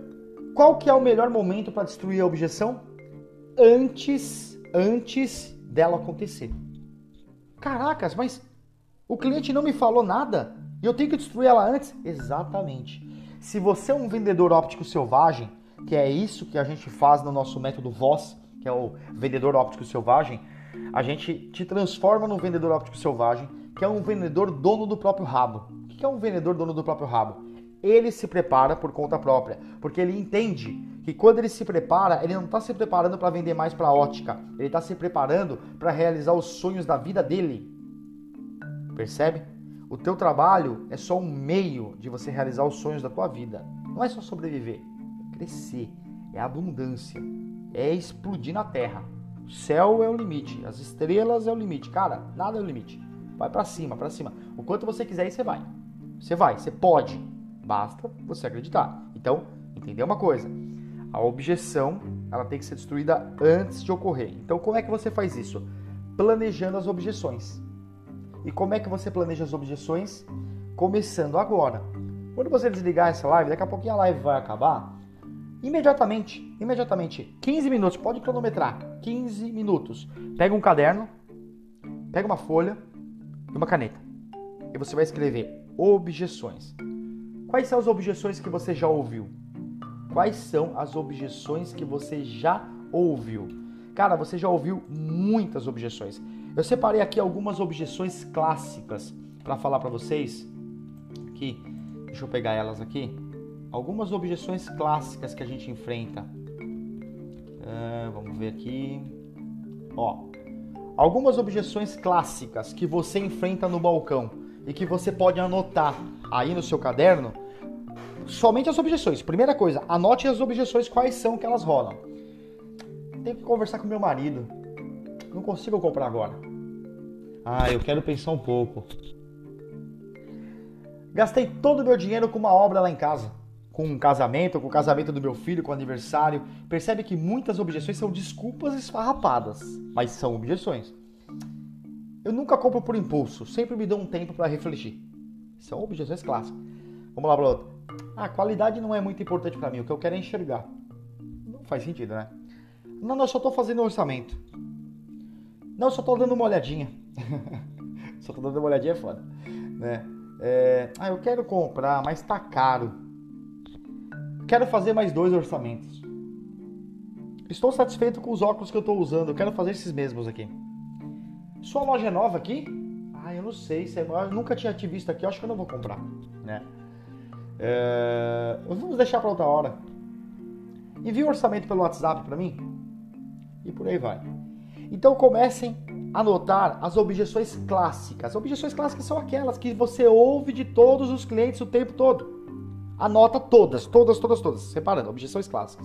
qual que é o melhor momento para destruir a objeção? Antes, antes dela acontecer. Caracas, mas o cliente não me falou nada e eu tenho que destruir ela antes? Exatamente. Se você é um vendedor óptico selvagem, que é isso que a gente faz no nosso método Voz, que é o vendedor óptico selvagem, a gente te transforma num vendedor óptico selvagem, que é um vendedor dono do próprio rabo. O que é um vendedor dono do próprio rabo? Ele se prepara por conta própria, porque ele entende que quando ele se prepara, ele não está se preparando para vender mais para ótica, ele está se preparando para realizar os sonhos da vida dele. Percebe? O teu trabalho é só um meio de você realizar os sonhos da tua vida. Não é só sobreviver, crescer, é abundância, é explodir na terra. O céu é o limite, as estrelas é o limite. Cara, nada é o limite. Vai para cima, para cima. O quanto você quiser, aí você vai. Você vai, você pode. Basta você acreditar. Então, entendeu uma coisa? A objeção, ela tem que ser destruída antes de ocorrer. Então, como é que você faz isso? Planejando as objeções. E como é que você planeja as objeções? Começando agora. Quando você desligar essa live, daqui a pouquinho a live vai acabar. Imediatamente, imediatamente, 15 minutos, pode cronometrar, 15 minutos. Pega um caderno, pega uma folha e uma caneta. E você vai escrever objeções. Quais são as objeções que você já ouviu? Quais são as objeções que você já ouviu? Cara, você já ouviu muitas objeções. Eu separei aqui algumas objeções clássicas para falar para vocês. Aqui, deixa eu pegar elas aqui. Algumas objeções clássicas que a gente enfrenta. Uh, vamos ver aqui. Ó, algumas objeções clássicas que você enfrenta no balcão e que você pode anotar aí no seu caderno. Somente as objeções. Primeira coisa, anote as objeções quais são que elas rolam. Tenho que conversar com meu marido. Não consigo comprar agora. Ah, eu quero pensar um pouco. Gastei todo o meu dinheiro com uma obra lá em casa com um casamento, com o casamento do meu filho, com o aniversário, percebe que muitas objeções são desculpas esfarrapadas, mas são objeções. Eu nunca compro por impulso, sempre me dou um tempo para refletir. São objeções clássicas. Vamos lá para outra. A qualidade não é muito importante para mim, o que eu quero é enxergar. Não faz sentido, né? Não, não, eu só tô fazendo orçamento. Não, eu só tô dando uma olhadinha. (laughs) só tô dando uma olhadinha é foda, né? É, ah, eu quero comprar, mas tá caro. Quero fazer mais dois orçamentos. Estou satisfeito com os óculos que eu estou usando. Eu quero fazer esses mesmos aqui. Sua loja é nova aqui? Ah, eu não sei. Se é... Eu nunca tinha te visto aqui. Eu acho que eu não vou comprar. Né? É... Vamos deixar para outra hora. Envie o orçamento pelo WhatsApp para mim. E por aí vai. Então comecem a notar as objeções clássicas. As objeções clássicas são aquelas que você ouve de todos os clientes o tempo todo. Anota todas, todas, todas, todas, separando, objeções clássicas.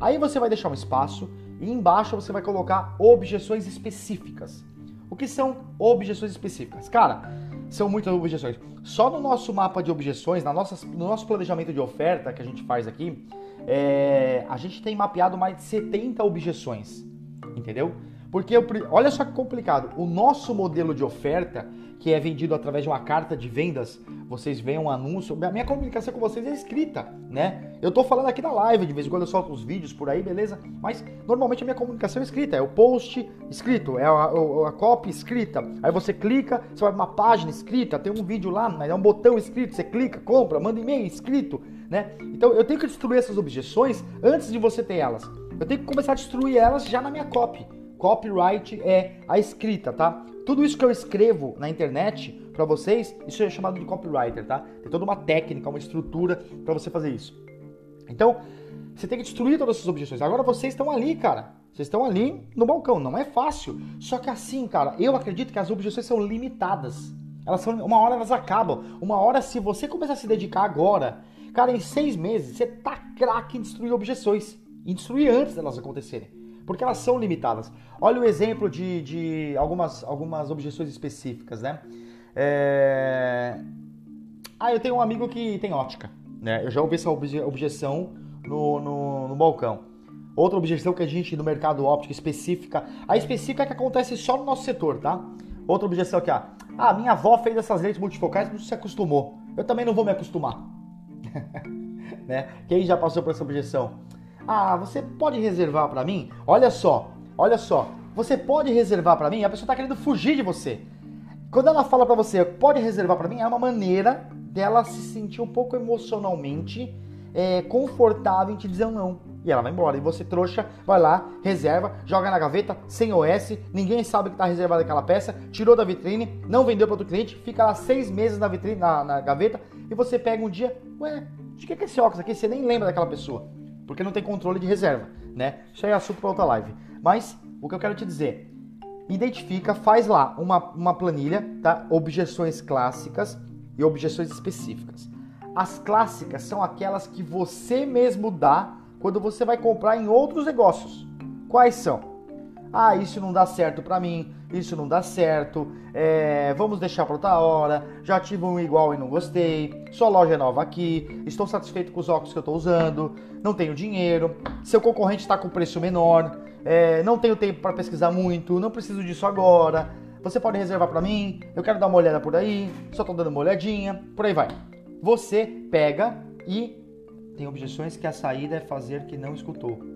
Aí você vai deixar um espaço e embaixo você vai colocar objeções específicas. O que são objeções específicas? Cara, são muitas objeções. Só no nosso mapa de objeções, na nossa, no nosso planejamento de oferta que a gente faz aqui, é, a gente tem mapeado mais de 70 objeções. Entendeu? Porque, olha só que complicado, o nosso modelo de oferta, que é vendido através de uma carta de vendas, vocês veem um anúncio, a minha comunicação com vocês é escrita, né? Eu tô falando aqui na live, de vez em quando eu solto os vídeos por aí, beleza? Mas normalmente a minha comunicação é escrita, é o post escrito, é a, a copy escrita. Aí você clica, você vai pra uma página escrita, tem um vídeo lá, é um botão escrito, você clica, compra, manda e-mail escrito, né? Então eu tenho que destruir essas objeções antes de você ter elas. Eu tenho que começar a destruir elas já na minha copy. Copyright é a escrita, tá? Tudo isso que eu escrevo na internet para vocês, isso é chamado de copywriter, tá? Tem toda uma técnica, uma estrutura para você fazer isso. Então, você tem que destruir todas essas objeções. Agora vocês estão ali, cara. Vocês estão ali no balcão. Não é fácil. Só que assim, cara, eu acredito que as objeções são limitadas. Elas são, uma hora elas acabam. Uma hora, se você começar a se dedicar agora, cara, em seis meses, você tá craque em destruir objeções. Em destruir antes delas acontecerem porque elas são limitadas. Olha o exemplo de, de algumas, algumas objeções específicas, né? É... Ah, eu tenho um amigo que tem ótica, né? Eu já ouvi essa obje objeção no, no, no balcão. Outra objeção que a gente no mercado óptico específica, a específica é que acontece só no nosso setor, tá? Outra objeção aqui, ó. Ah, minha avó fez essas lentes multifocais, não se acostumou. Eu também não vou me acostumar. (laughs) né? Quem já passou por essa objeção? Ah, você pode reservar para mim? Olha só, olha só. Você pode reservar para mim? A pessoa tá querendo fugir de você. Quando ela fala para você, pode reservar para mim, é uma maneira dela se sentir um pouco emocionalmente é, confortável em te dizer um não. E ela vai embora. E você, trouxa, vai lá, reserva, joga na gaveta, sem OS, ninguém sabe que está reservada aquela peça, tirou da vitrine, não vendeu para outro cliente, fica lá seis meses na vitrine, na, na gaveta, e você pega um dia, ué, de que é esse óculos aqui? Você nem lembra daquela pessoa porque não tem controle de reserva, né? Isso aí é assunto para outra live. Mas o que eu quero te dizer, identifica, faz lá uma, uma planilha, tá? Objeções clássicas e objeções específicas. As clássicas são aquelas que você mesmo dá quando você vai comprar em outros negócios. Quais são? Ah, isso não dá certo para mim, isso não dá certo, é, vamos deixar para outra hora, já tive um igual e não gostei, sua loja é nova aqui, estou satisfeito com os óculos que eu estou usando, não tenho dinheiro, seu concorrente está com preço menor, é, não tenho tempo para pesquisar muito, não preciso disso agora, você pode reservar para mim, eu quero dar uma olhada por aí, só estou dando uma olhadinha, por aí vai. Você pega e tem objeções que a saída é fazer que não escutou.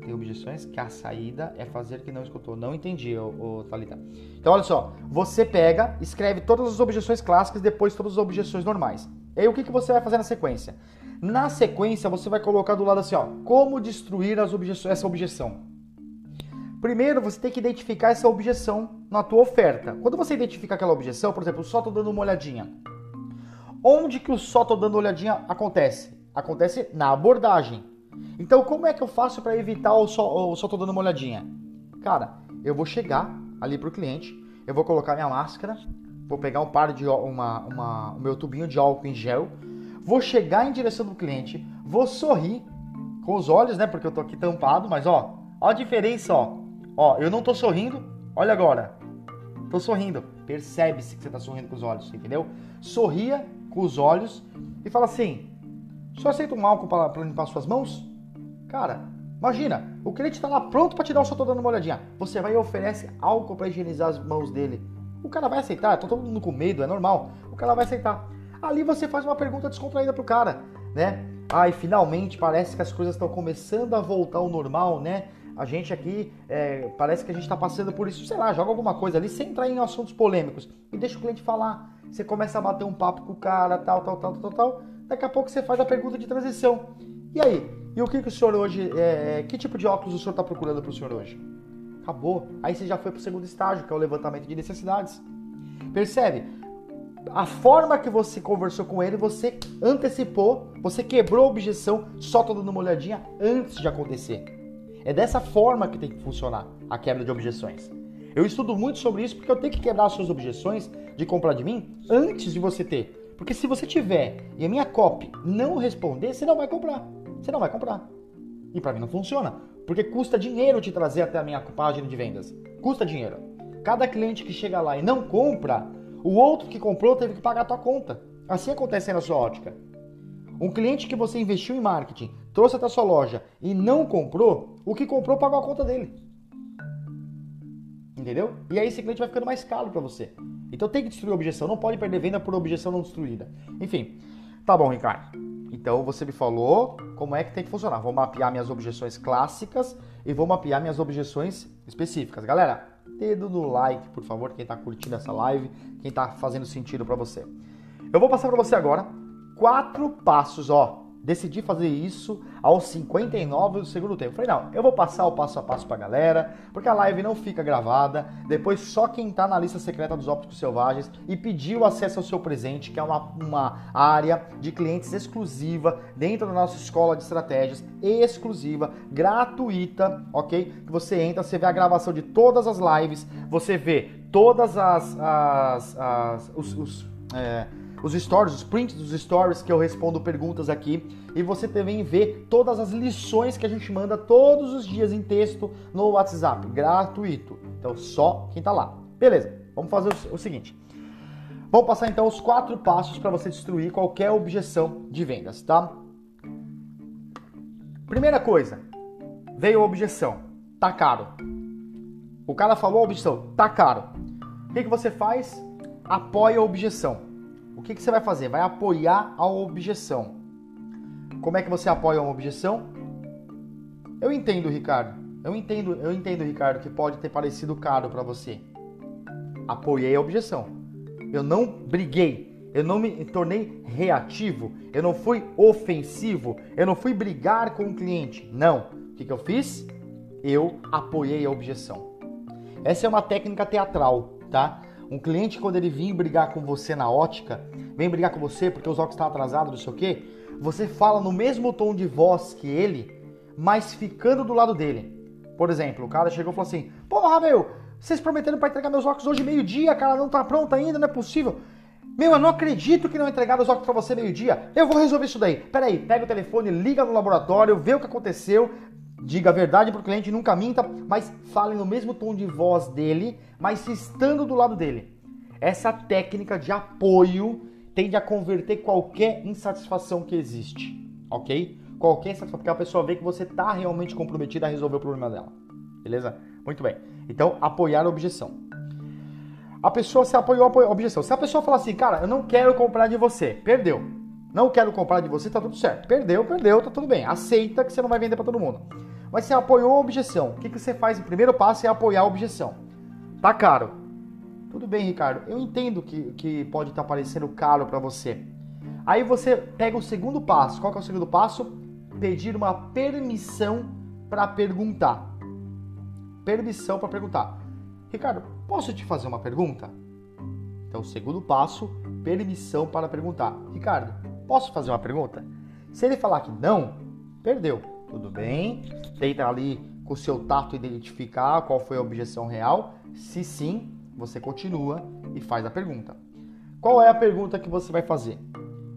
Tem objeções que a saída é fazer que não escutou. Não entendi, ô, ô Thalita. Então, olha só. Você pega, escreve todas as objeções clássicas, depois todas as objeções normais. E aí, o que, que você vai fazer na sequência? Na sequência, você vai colocar do lado assim, ó. Como destruir as objeções, essa objeção. Primeiro, você tem que identificar essa objeção na tua oferta. Quando você identifica aquela objeção, por exemplo, só tô dando uma olhadinha. Onde que o só tô dando olhadinha acontece? Acontece na abordagem. Então, como é que eu faço para evitar o só, o só tô dando uma olhadinha? Cara, eu vou chegar ali pro cliente, eu vou colocar minha máscara, vou pegar um par de uma, uma, o meu tubinho de álcool em gel, vou chegar em direção do cliente, vou sorrir com os olhos, né? Porque eu tô aqui tampado, mas ó, ó a diferença, ó. Ó, eu não tô sorrindo, olha agora. Tô sorrindo. Percebe-se que você tá sorrindo com os olhos, entendeu? Sorria com os olhos e fala assim: só aceita um álcool para limpar suas mãos? Cara, imagina, o cliente está lá pronto para te dar o tô dando uma olhadinha. Você vai e oferece álcool para higienizar as mãos dele. O cara vai aceitar, tá todo mundo com medo, é normal. O cara vai aceitar. Ali você faz uma pergunta descontraída pro cara, né? Ai, finalmente parece que as coisas estão começando a voltar ao normal, né? A gente aqui é, parece que a gente está passando por isso, sei lá, joga alguma coisa ali sem entrar em assuntos polêmicos e deixa o cliente falar. Você começa a bater um papo com o cara, tal, tal, tal, tal, tal. Daqui a pouco você faz a pergunta de transição. E aí? E o que, que o senhor hoje. É, que tipo de óculos o senhor está procurando para o senhor hoje? Acabou. Aí você já foi para o segundo estágio, que é o levantamento de necessidades. Percebe? A forma que você conversou com ele, você antecipou, você quebrou a objeção, só dando uma olhadinha antes de acontecer. É dessa forma que tem que funcionar a quebra de objeções. Eu estudo muito sobre isso porque eu tenho que quebrar as suas objeções de comprar de mim antes de você ter. Porque se você tiver e a minha copy não responder, você não vai comprar. Você não vai comprar. E para mim não funciona. Porque custa dinheiro te trazer até a minha página de vendas. Custa dinheiro. Cada cliente que chega lá e não compra, o outro que comprou teve que pagar a tua conta. Assim acontece na sua ótica. Um cliente que você investiu em marketing, trouxe até a sua loja e não comprou, o que comprou pagou a conta dele. Entendeu? E aí esse cliente vai ficando mais caro para você. Então tem que destruir a objeção, não pode perder venda por objeção não destruída. Enfim, tá bom, Ricardo. Então você me falou como é que tem que funcionar. Vou mapear minhas objeções clássicas e vou mapear minhas objeções específicas. Galera, dedo no like, por favor, quem tá curtindo essa live, quem tá fazendo sentido para você. Eu vou passar para você agora quatro passos, ó, Decidi fazer isso aos 59 do segundo tempo. Falei, não, eu vou passar o passo a passo pra galera, porque a live não fica gravada. Depois só quem tá na lista secreta dos ópticos selvagens e pediu acesso ao seu presente, que é uma, uma área de clientes exclusiva dentro da nossa escola de estratégias, exclusiva, gratuita, ok? Que você entra, você vê a gravação de todas as lives, você vê todas as. as, as os, os é, os stories, os prints dos stories que eu respondo perguntas aqui e você também vê todas as lições que a gente manda todos os dias em texto no WhatsApp, gratuito. Então só quem tá lá. Beleza? Vamos fazer o seguinte. Vamos passar então os quatro passos para você destruir qualquer objeção de vendas, tá? Primeira coisa, veio a objeção, tá caro. O cara falou a objeção, tá caro. O que, que você faz? Apoia a objeção o que, que você vai fazer? Vai apoiar a objeção. Como é que você apoia uma objeção? Eu entendo, Ricardo. Eu entendo, eu entendo, Ricardo, que pode ter parecido caro para você. Apoiei a objeção. Eu não briguei. Eu não me tornei reativo. Eu não fui ofensivo. Eu não fui brigar com o cliente. Não. O que, que eu fiz? Eu apoiei a objeção. Essa é uma técnica teatral, tá? Um cliente, quando ele vir brigar com você na ótica, vem brigar com você porque os óculos estão atrasados, não sei o quê, você fala no mesmo tom de voz que ele, mas ficando do lado dele. Por exemplo, o cara chegou e falou assim: Porra, meu, vocês prometeram para entregar meus óculos hoje meio-dia, cara, não tá pronto ainda, não é possível. Meu, eu não acredito que não entregaram os óculos para você meio-dia. Eu vou resolver isso daí. Peraí, pega o telefone, liga no laboratório, vê o que aconteceu, diga a verdade pro cliente, nunca minta, mas fale no mesmo tom de voz dele, mas estando do lado dele. Essa técnica de apoio tende a converter qualquer insatisfação que existe, ok? Qualquer insatisfação, porque a pessoa vê que você está realmente comprometido a resolver o problema dela, beleza? Muito bem. Então, apoiar a objeção. A pessoa se apoiou a objeção. Se a pessoa falar assim, cara, eu não quero comprar de você, perdeu. Não quero comprar de você, tá tudo certo. Perdeu, perdeu, tá tudo bem. Aceita que você não vai vender para todo mundo. Mas você apoiou a objeção. O que, que você faz? O primeiro passo é apoiar a objeção. Tá caro. Tudo bem, Ricardo. Eu entendo que, que pode estar tá parecendo caro para você. Aí você pega o segundo passo. Qual que é o segundo passo? Pedir uma permissão para perguntar. Permissão para perguntar. Ricardo, posso te fazer uma pergunta? Então, segundo passo, permissão para perguntar. Ricardo, posso fazer uma pergunta? Se ele falar que não, perdeu. Tudo bem? Tenta ali com o seu tato identificar qual foi a objeção real. Se sim, você continua e faz a pergunta. Qual é a pergunta que você vai fazer?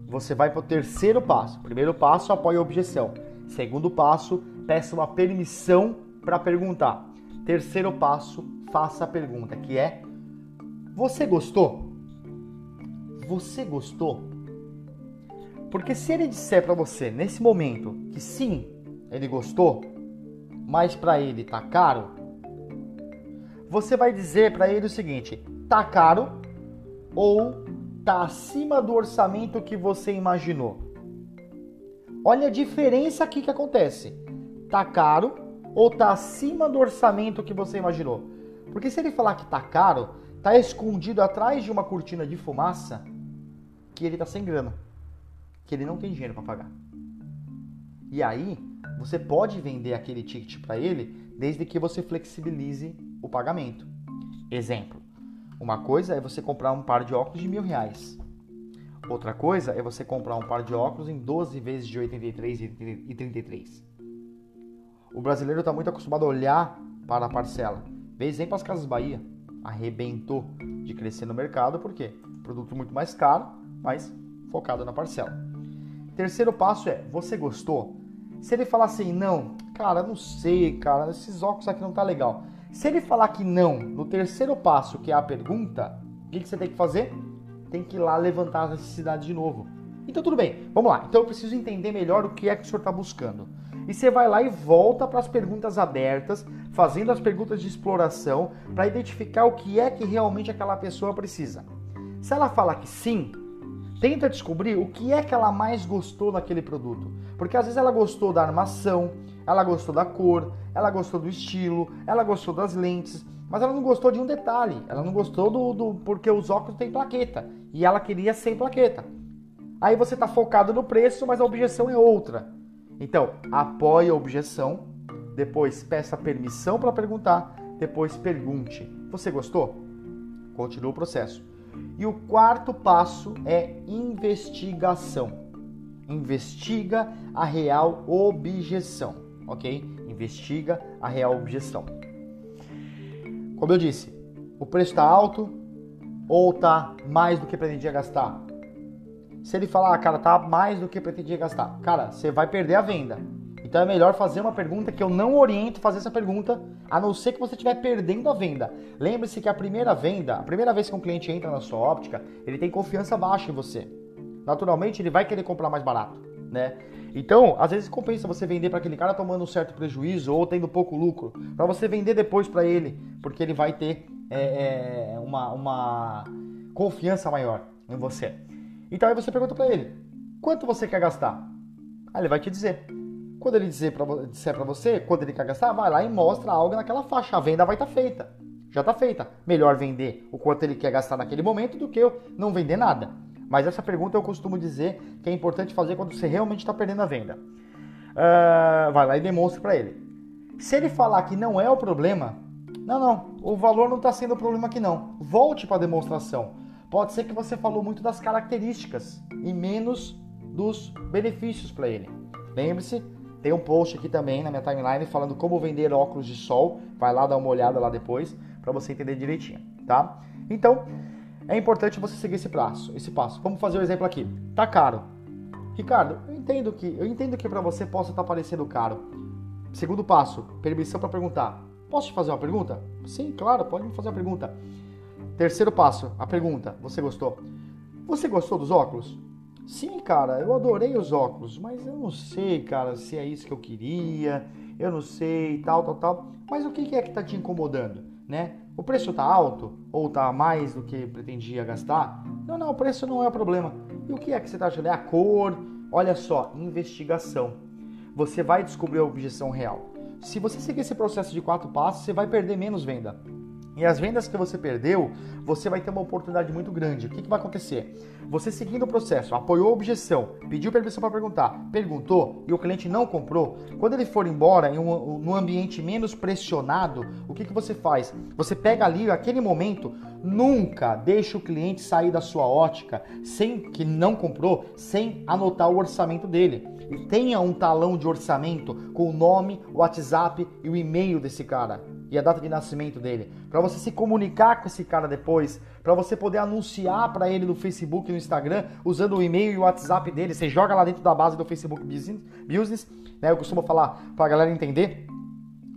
Você vai para o terceiro passo. Primeiro passo, apoie a objeção. Segundo passo, peça uma permissão para perguntar. Terceiro passo, faça a pergunta, que é: Você gostou? Você gostou? Porque se ele disser para você nesse momento que sim, ele gostou, mas para ele tá caro, você vai dizer para ele o seguinte: tá caro ou tá acima do orçamento que você imaginou. Olha a diferença aqui que acontece. Tá caro ou tá acima do orçamento que você imaginou? Porque se ele falar que tá caro, tá escondido atrás de uma cortina de fumaça que ele tá sem grana, que ele não tem dinheiro para pagar. E aí, você pode vender aquele ticket para ele desde que você flexibilize o pagamento. Exemplo: uma coisa é você comprar um par de óculos de mil reais. Outra coisa é você comprar um par de óculos em 12 vezes de 83 e 33. O brasileiro está muito acostumado a olhar para a parcela. Vê exemplo as Casas Bahia. Arrebentou de crescer no mercado, por quê? Produto muito mais caro, mas focado na parcela. Terceiro passo é, você gostou? Se ele falar assim, não, cara, não sei, cara, esses óculos aqui não tá legal. Se ele falar que não, no terceiro passo, que é a pergunta, o que, que você tem que fazer? Tem que ir lá levantar as necessidades de novo. Então tudo bem, vamos lá. Então eu preciso entender melhor o que é que o senhor está buscando. E você vai lá e volta para as perguntas abertas, fazendo as perguntas de exploração para identificar o que é que realmente aquela pessoa precisa. Se ela fala que sim, tenta descobrir o que é que ela mais gostou naquele produto. Porque às vezes ela gostou da armação, ela gostou da cor, ela gostou do estilo, ela gostou das lentes, mas ela não gostou de um detalhe. Ela não gostou do, do porque os óculos têm plaqueta e ela queria sem plaqueta. Aí você está focado no preço, mas a objeção é outra. Então, apoie a objeção, depois peça permissão para perguntar, depois pergunte: Você gostou? Continua o processo. E o quarto passo é investigação. Investiga a real objeção, ok? Investiga a real objeção. Como eu disse, o preço está alto ou está mais do que pretendia gastar? Se ele falar, ah, cara, tá mais do que pretendia gastar, cara, você vai perder a venda. Então é melhor fazer uma pergunta que eu não oriento fazer essa pergunta, a não ser que você estiver perdendo a venda. Lembre-se que a primeira venda, a primeira vez que um cliente entra na sua óptica, ele tem confiança baixa em você. Naturalmente, ele vai querer comprar mais barato, né? Então, às vezes compensa você vender para aquele cara tomando um certo prejuízo ou tendo pouco lucro, para você vender depois para ele, porque ele vai ter é, é, uma, uma confiança maior em você. Então aí você pergunta para ele: quanto você quer gastar? Aí ele vai te dizer. Quando ele dizer pra, disser para você quanto ele quer gastar, vai lá e mostra algo naquela faixa. A venda vai estar tá feita. Já está feita. Melhor vender o quanto ele quer gastar naquele momento do que eu não vender nada. Mas essa pergunta eu costumo dizer que é importante fazer quando você realmente está perdendo a venda. Uh, vai lá e demonstre para ele. Se ele falar que não é o problema, não, não, o valor não está sendo o problema aqui não. Volte para a demonstração. Pode ser que você falou muito das características e menos dos benefícios para ele. Lembre-se, tem um post aqui também na minha timeline falando como vender óculos de sol. Vai lá dar uma olhada lá depois para você entender direitinho, tá? Então, é importante você seguir esse passo, esse passo. Vamos fazer o um exemplo aqui. Tá caro. Ricardo, eu entendo que eu entendo que para você possa estar tá parecendo caro. Segundo passo, permissão para perguntar. Posso te fazer uma pergunta? Sim, claro, pode me fazer uma pergunta. Terceiro passo, a pergunta: você gostou? Você gostou dos óculos? Sim, cara, eu adorei os óculos, mas eu não sei, cara, se é isso que eu queria, eu não sei, tal, tal, tal. Mas o que é que tá te incomodando, né? O preço tá alto ou tá mais do que pretendia gastar? Não, não, o preço não é o problema. E o que é que você está achando? É a cor? Olha só, investigação. Você vai descobrir a objeção real. Se você seguir esse processo de quatro passos, você vai perder menos venda. E as vendas que você perdeu, você vai ter uma oportunidade muito grande. O que, que vai acontecer? Você seguindo o processo, apoiou a objeção, pediu permissão para perguntar, perguntou e o cliente não comprou, quando ele for embora em um, num ambiente menos pressionado, o que, que você faz? Você pega ali, aquele momento, nunca deixe o cliente sair da sua ótica sem que não comprou, sem anotar o orçamento dele. Tenha um talão de orçamento com o nome, o WhatsApp e o e-mail desse cara e a data de nascimento dele, para você se comunicar com esse cara depois, para você poder anunciar para ele no Facebook e no Instagram usando o e-mail e o WhatsApp dele. Você joga lá dentro da base do Facebook Business, Business né? Eu costumo falar para a galera entender.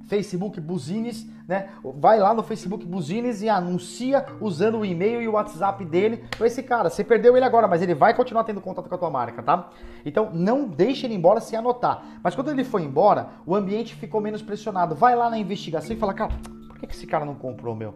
Facebook Buzines, né? Vai lá no Facebook Buzines e anuncia usando o e-mail e o WhatsApp dele para esse cara. Você perdeu ele agora, mas ele vai continuar tendo contato com a tua marca, tá? Então não deixe ele embora sem anotar. Mas quando ele foi embora, o ambiente ficou menos pressionado. Vai lá na investigação e fala, cara, por que esse cara não comprou meu?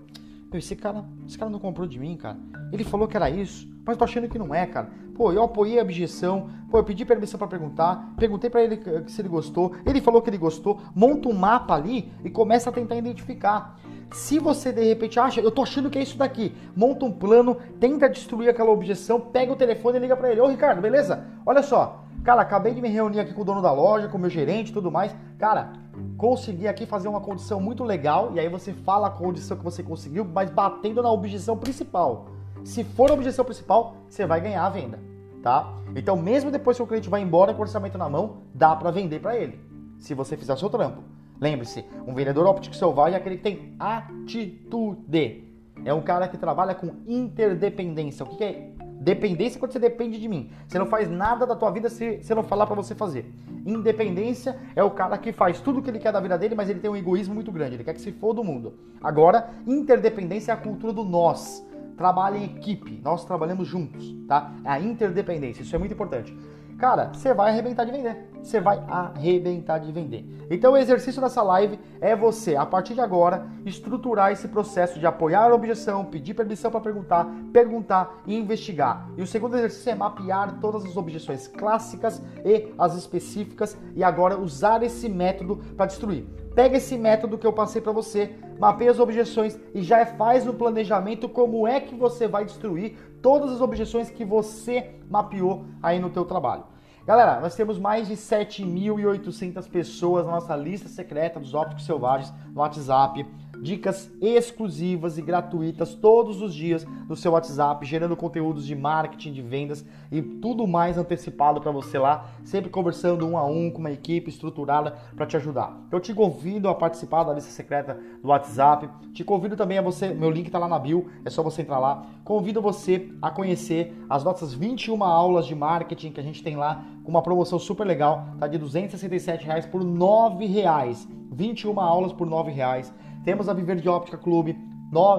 esse cara, esse cara não comprou de mim, cara. Ele falou que era isso, mas eu tô achando que não é, cara. Pô, eu apoiei a objeção, pô, eu pedi permissão para perguntar, perguntei para ele se ele gostou, ele falou que ele gostou, monta um mapa ali e começa a tentar identificar. Se você de repente acha, eu tô achando que é isso daqui, monta um plano, tenta destruir aquela objeção, pega o telefone e liga para ele. Ô Ricardo, beleza? Olha só, cara, acabei de me reunir aqui com o dono da loja, com o meu gerente e tudo mais. Cara, consegui aqui fazer uma condição muito legal, e aí você fala a condição que você conseguiu, mas batendo na objeção principal. Se for a objeção principal, você vai ganhar a venda, tá? Então, mesmo depois que o cliente vai embora com o orçamento na mão, dá para vender para ele, se você fizer o seu trampo. Lembre-se, um vendedor óptico selvagem é aquele que tem atitude. É um cara que trabalha com interdependência. O que é Dependência é quando você depende de mim. Você não faz nada da tua vida se você não falar para você fazer. Independência é o cara que faz tudo o que ele quer da vida dele, mas ele tem um egoísmo muito grande. Ele quer que se for do mundo. Agora, interdependência é a cultura do nós. Trabalha em equipe. Nós trabalhamos juntos, tá? É a interdependência. Isso é muito importante cara, você vai arrebentar de vender. Você vai arrebentar de vender. Então o exercício dessa live é você, a partir de agora, estruturar esse processo de apoiar a objeção, pedir permissão para perguntar, perguntar e investigar. E o segundo exercício é mapear todas as objeções clássicas e as específicas e agora usar esse método para destruir. Pega esse método que eu passei para você, mapeia as objeções e já faz um planejamento como é que você vai destruir todas as objeções que você mapeou aí no teu trabalho. Galera, nós temos mais de 7.800 pessoas na nossa lista secreta dos ópticos selvagens no WhatsApp dicas exclusivas e gratuitas todos os dias no seu WhatsApp, gerando conteúdos de marketing, de vendas e tudo mais antecipado para você lá, sempre conversando um a um com uma equipe estruturada para te ajudar. Eu te convido a participar da lista secreta do WhatsApp, te convido também a você, meu link está lá na bio, é só você entrar lá. Convido você a conhecer as nossas 21 aulas de marketing que a gente tem lá com uma promoção super legal, tá de 267 reais por 9 reais. 21 aulas por 9 reais. Temos a Viver de Óptica Clube,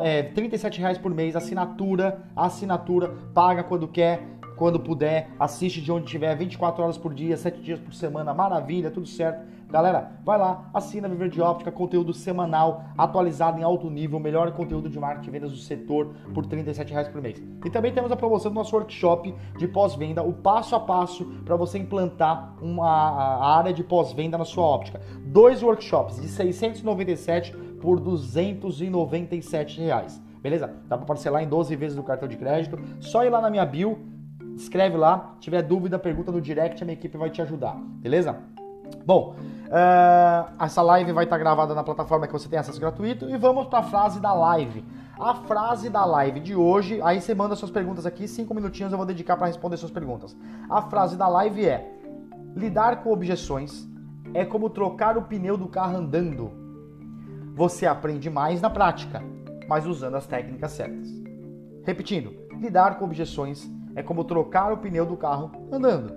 é, 37 reais por mês, assinatura, assinatura, paga quando quer, quando puder, assiste de onde tiver, 24 horas por dia, 7 dias por semana, maravilha, tudo certo. Galera, vai lá, assina Viver de Óptica, conteúdo semanal, atualizado em alto nível, melhor conteúdo de marketing e vendas do setor por R$ reais por mês. E também temos a promoção do nosso workshop de pós-venda, o passo a passo para você implantar uma área de pós-venda na sua óptica. Dois workshops de 697 por 297 reais. Beleza? Dá para parcelar em 12 vezes do cartão de crédito. Só ir lá na minha bio, escreve lá. Se tiver dúvida, pergunta no direct, a minha equipe vai te ajudar. Beleza? Bom, uh, essa live vai estar gravada na plataforma que você tem acesso gratuito e vamos para a frase da live. A frase da live de hoje, aí você manda suas perguntas aqui, cinco minutinhos eu vou dedicar para responder suas perguntas. A frase da live é: lidar com objeções é como trocar o pneu do carro andando. Você aprende mais na prática, mas usando as técnicas certas. Repetindo, lidar com objeções é como trocar o pneu do carro andando.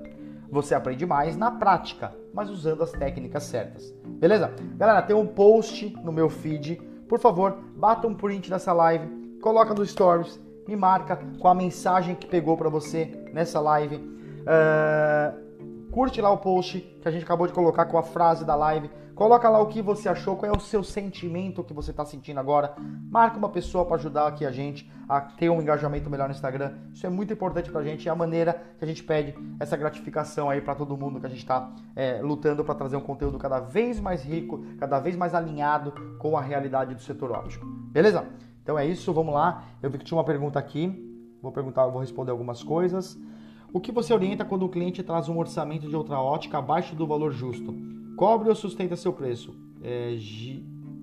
Você aprende mais na prática, mas usando as técnicas certas. Beleza? Galera, tem um post no meu feed. Por favor, bata um print dessa live, coloca nos stories, me marca com a mensagem que pegou para você nessa live. Uh, curte lá o post que a gente acabou de colocar com a frase da live. Coloca lá o que você achou, qual é o seu sentimento que você está sentindo agora. Marca uma pessoa para ajudar aqui a gente a ter um engajamento melhor no Instagram. Isso é muito importante para a gente. É a maneira que a gente pede essa gratificação aí para todo mundo que a gente está é, lutando para trazer um conteúdo cada vez mais rico, cada vez mais alinhado com a realidade do setor óptico. Beleza? Então é isso, vamos lá. Eu vi que tinha uma pergunta aqui. Vou perguntar, vou responder algumas coisas. O que você orienta quando o cliente traz um orçamento de outra ótica abaixo do valor justo? Cobre ou sustenta seu preço? É,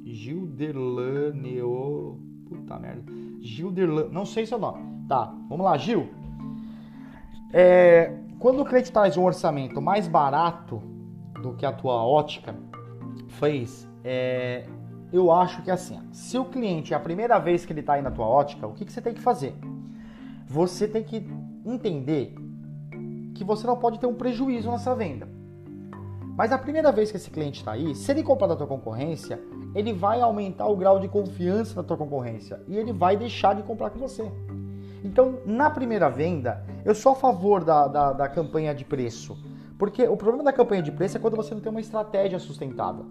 Gilderlaneo. Puta merda. Gilderlan. Não sei seu nome. Tá, vamos lá, Gil. É, quando o cliente traz um orçamento mais barato do que a tua ótica fez, é, eu acho que é assim. Se o cliente é a primeira vez que ele está aí na tua ótica, o que, que você tem que fazer? Você tem que entender que você não pode ter um prejuízo nessa venda. Mas a primeira vez que esse cliente está aí, se ele comprar da tua concorrência, ele vai aumentar o grau de confiança da tua concorrência e ele vai deixar de comprar com você. Então, na primeira venda, eu sou a favor da, da, da campanha de preço. Porque o problema da campanha de preço é quando você não tem uma estratégia sustentável.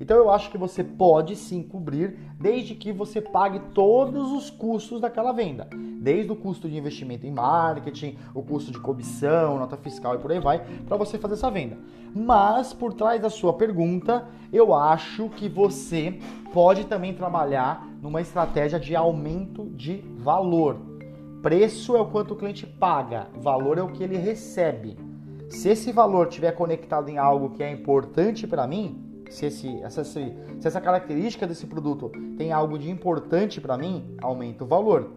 Então eu acho que você pode sim cobrir, desde que você pague todos os custos daquela venda. Desde o custo de investimento em marketing, o custo de comissão, nota fiscal e por aí vai, para você fazer essa venda. Mas por trás da sua pergunta, eu acho que você pode também trabalhar numa estratégia de aumento de valor. Preço é o quanto o cliente paga, valor é o que ele recebe. Se esse valor estiver conectado em algo que é importante para mim, se, esse, essa, se, essa característica desse produto tem algo de importante para mim, aumenta o valor.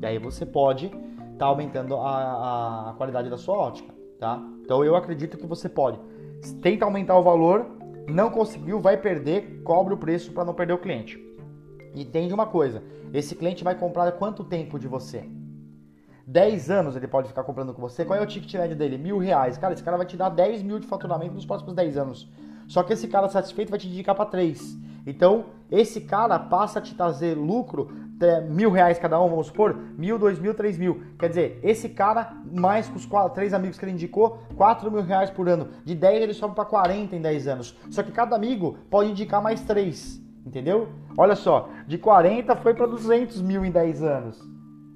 E aí você pode estar tá aumentando a, a, qualidade da sua ótica, tá? Então eu acredito que você pode. Tenta aumentar o valor, não conseguiu, vai perder, cobre o preço para não perder o cliente. Entende uma coisa, esse cliente vai comprar quanto tempo de você? 10 anos ele pode ficar comprando com você. Qual é o ticket médio dele? Mil reais. Cara, esse cara vai te dar 10 mil de faturamento nos próximos 10 anos. Só que esse cara satisfeito vai te indicar para três. Então, esse cara passa a te trazer lucro, é, mil reais cada um, vamos supor, mil, dois mil, três mil. Quer dizer, esse cara, mais com os quatro, três amigos que ele indicou, quatro mil reais por ano. De 10 ele sobe para 40 em 10 anos. Só que cada amigo pode indicar mais três, entendeu? Olha só, de 40 foi para 200 mil em 10 anos.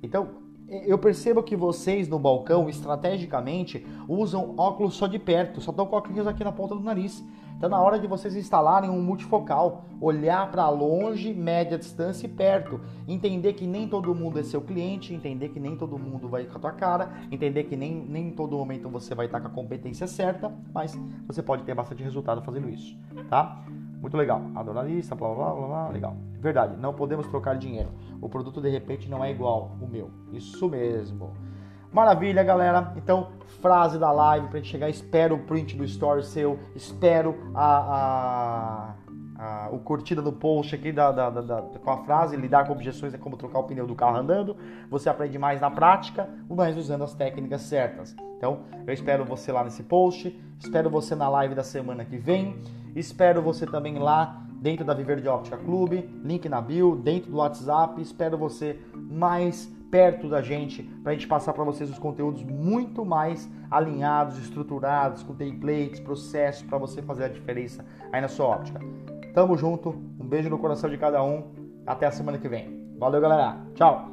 Então, eu percebo que vocês no balcão, estrategicamente, usam óculos só de perto, só estão com óculos aqui na ponta do nariz. Então, na hora de vocês instalarem um multifocal, olhar para longe, média distância e perto, entender que nem todo mundo é seu cliente, entender que nem todo mundo vai com a tua cara, entender que nem, nem em todo momento você vai estar com a competência certa, mas você pode ter bastante resultado fazendo isso, tá? Muito legal. Adoralista, blá blá blá blá, legal. Verdade, não podemos trocar dinheiro. O produto de repente não é igual o meu. Isso mesmo. Maravilha, galera. Então, frase da live pra gente chegar. Espero o print do story seu. Espero a, a, a o curtida do post aqui da, da, da, com a frase. Lidar com objeções é como trocar o pneu do carro andando. Você aprende mais na prática, mas usando as técnicas certas. Então, eu espero você lá nesse post. Espero você na live da semana que vem. Espero você também lá dentro da Viver de Óptica Clube, link na bio, dentro do WhatsApp. Espero você mais perto da gente para a gente passar para vocês os conteúdos muito mais alinhados, estruturados, com templates, processos para você fazer a diferença aí na sua óptica. Tamo junto, um beijo no coração de cada um. Até a semana que vem. Valeu, galera. Tchau.